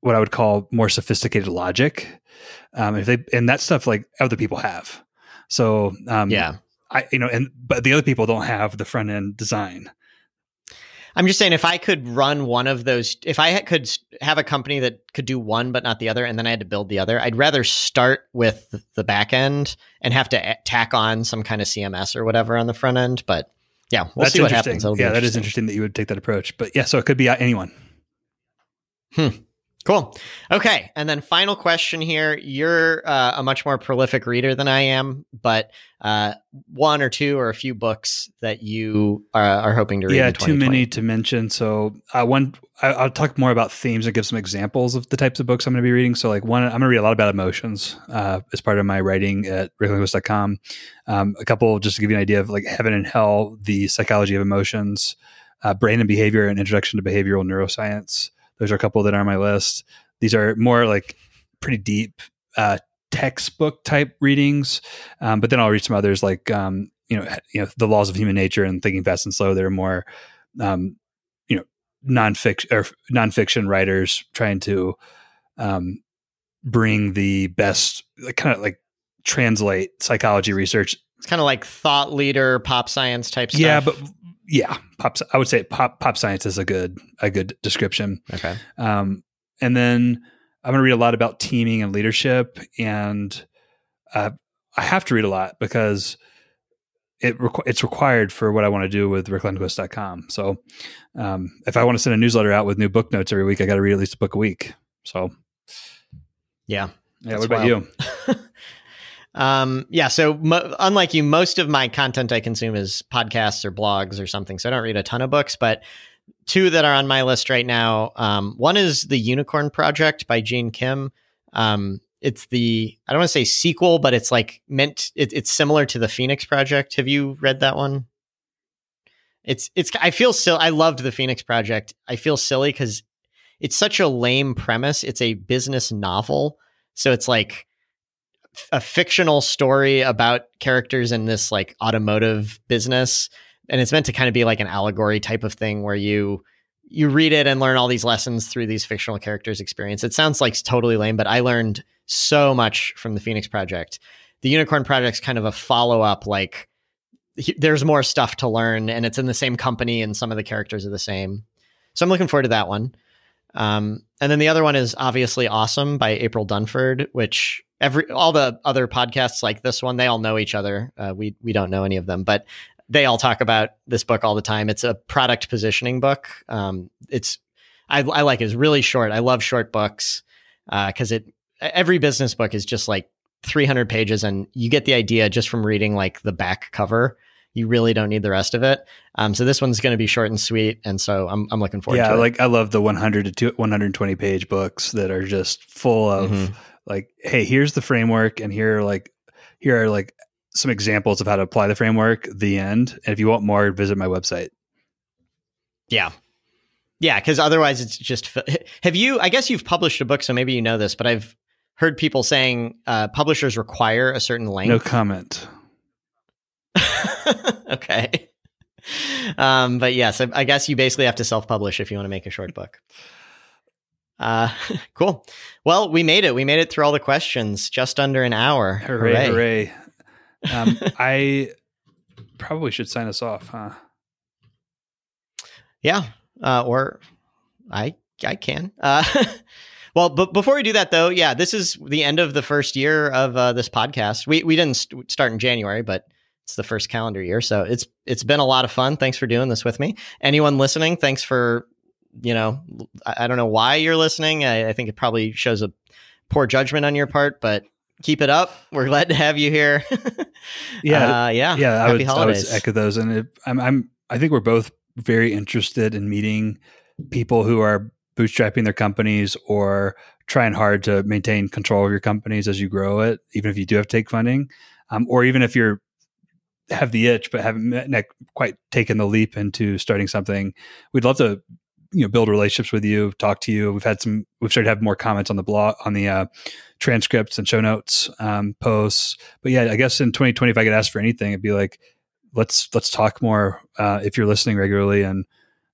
what i would call more sophisticated logic um, if they and that stuff like other people have so um, yeah. I you know, and but the other people don't have the front end design. I'm just saying if I could run one of those, if I could have a company that could do one but not the other, and then I had to build the other, I'd rather start with the back end and have to tack on some kind of CMS or whatever on the front end. But yeah, we'll That's see what interesting. happens. Yeah, that is interesting that you would take that approach. But yeah, so it could be anyone. anyone. Cool. Okay. And then final question here. You're uh, a much more prolific reader than I am, but uh, one or two or a few books that you are, are hoping to read. Yeah, too many to mention. So uh, one, I, will talk more about themes and give some examples of the types of books I'm going to be reading. So like one, I'm going to read a lot about emotions uh, as part of my writing at ricklindquist.com. Um, a couple, just to give you an idea of like heaven and hell, the psychology of emotions, uh, brain and behavior, and introduction to behavioral neuroscience those are a couple that are on my list. These are more like pretty deep uh, textbook type readings, um, but then I'll read some others like um, you know you know the laws of human nature and thinking fast and slow. They're more um, you know nonfiction or nonfiction writers trying to um, bring the best kind of like translate psychology research. It's kind of like thought leader, pop science type stuff. Yeah, but yeah, pop. I would say pop pop science is a good a good description. Okay. Um, and then I'm going to read a lot about teaming and leadership, and uh, I have to read a lot because it requ- it's required for what I want to do with ricklindquist.com. So um, if I want to send a newsletter out with new book notes every week, I got to read at least a book a week. So yeah, yeah. What about wild. you? (laughs) Um, yeah. So mo- unlike you, most of my content I consume is podcasts or blogs or something. So I don't read a ton of books, but two that are on my list right now. Um, one is the Unicorn Project by Gene Kim. Um, it's the I don't want to say sequel, but it's like meant. It, it's similar to the Phoenix Project. Have you read that one? It's it's. I feel silly. I loved the Phoenix Project. I feel silly because it's such a lame premise. It's a business novel, so it's like a fictional story about characters in this like automotive business. And it's meant to kind of be like an allegory type of thing where you you read it and learn all these lessons through these fictional characters experience. It sounds like totally lame but i learned so much from the phoenix project. The unicorn project's kind of a follow-up like there's more stuff to learn and it's in the same company and some of the characters are the same. So i'm looking forward to that one um, and then the other one is obviously awesome by april dunford which every all the other podcasts like this one they all know each other. Uh, we we don't know any of them but they all talk about this book all the time. It's a product positioning book. Um, it's I, I, like it. it's really short. I love short books because uh, it every business book is just like 300 pages and you get the idea just from reading like the back cover you really don't need the rest of it. Um, so this one's going to be short and sweet, and so I'm I'm looking forward. Yeah, to like I love the 100 to 120 page books that are just full of mm-hmm like, hey, here's the framework, and here are like here are like some examples of how to apply the framework. The end. And if you want more, visit my website. Yeah. Yeah, because otherwise it's just. Have you? I guess you've published a book, so maybe you know this, but I've heard people saying uh, publishers require a certain length. No comment. (laughs) okay. Um, but yes, I, I guess you basically have to self-publish if you want to make a short book. Uh, (laughs) cool. Well, we made it. We made it through all the questions, just under an hour. Hooray! Hooray! Um, (laughs) I probably should sign us off, huh? Yeah. Uh, or I I can. Uh, well, but before we do that, though, yeah, this is the end of the first year of uh, this podcast. We we didn't st- start in January, but it's the first calendar year, so it's it's been a lot of fun. Thanks for doing this with me. Anyone listening, thanks for you know, I, I don't know why you're listening. I, I, think it probably shows a poor judgment on your part, but keep it up. We're glad to have you here. (laughs) yeah, uh, yeah, yeah. I would, I would, echo those, and it, I'm, I'm, I think we're both very interested in meeting people who are bootstrapping their companies or trying hard to maintain control of your companies as you grow it, even if you do have to take funding, um, or even if you're have the itch but haven't quite taken the leap into starting something. We'd love to you know build relationships with you, talk to you. We've had some. We've started to have more comments on the blog, on the uh, transcripts and show notes um, posts. But yeah, I guess in 2020, if I could ask for anything, it'd be like let's let's talk more uh, if you're listening regularly and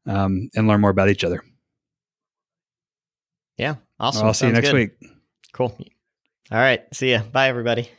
um, and learn more about each other. Yeah, awesome. I'll see Sounds you next good. week. Cool. All right. See ya. Bye, everybody.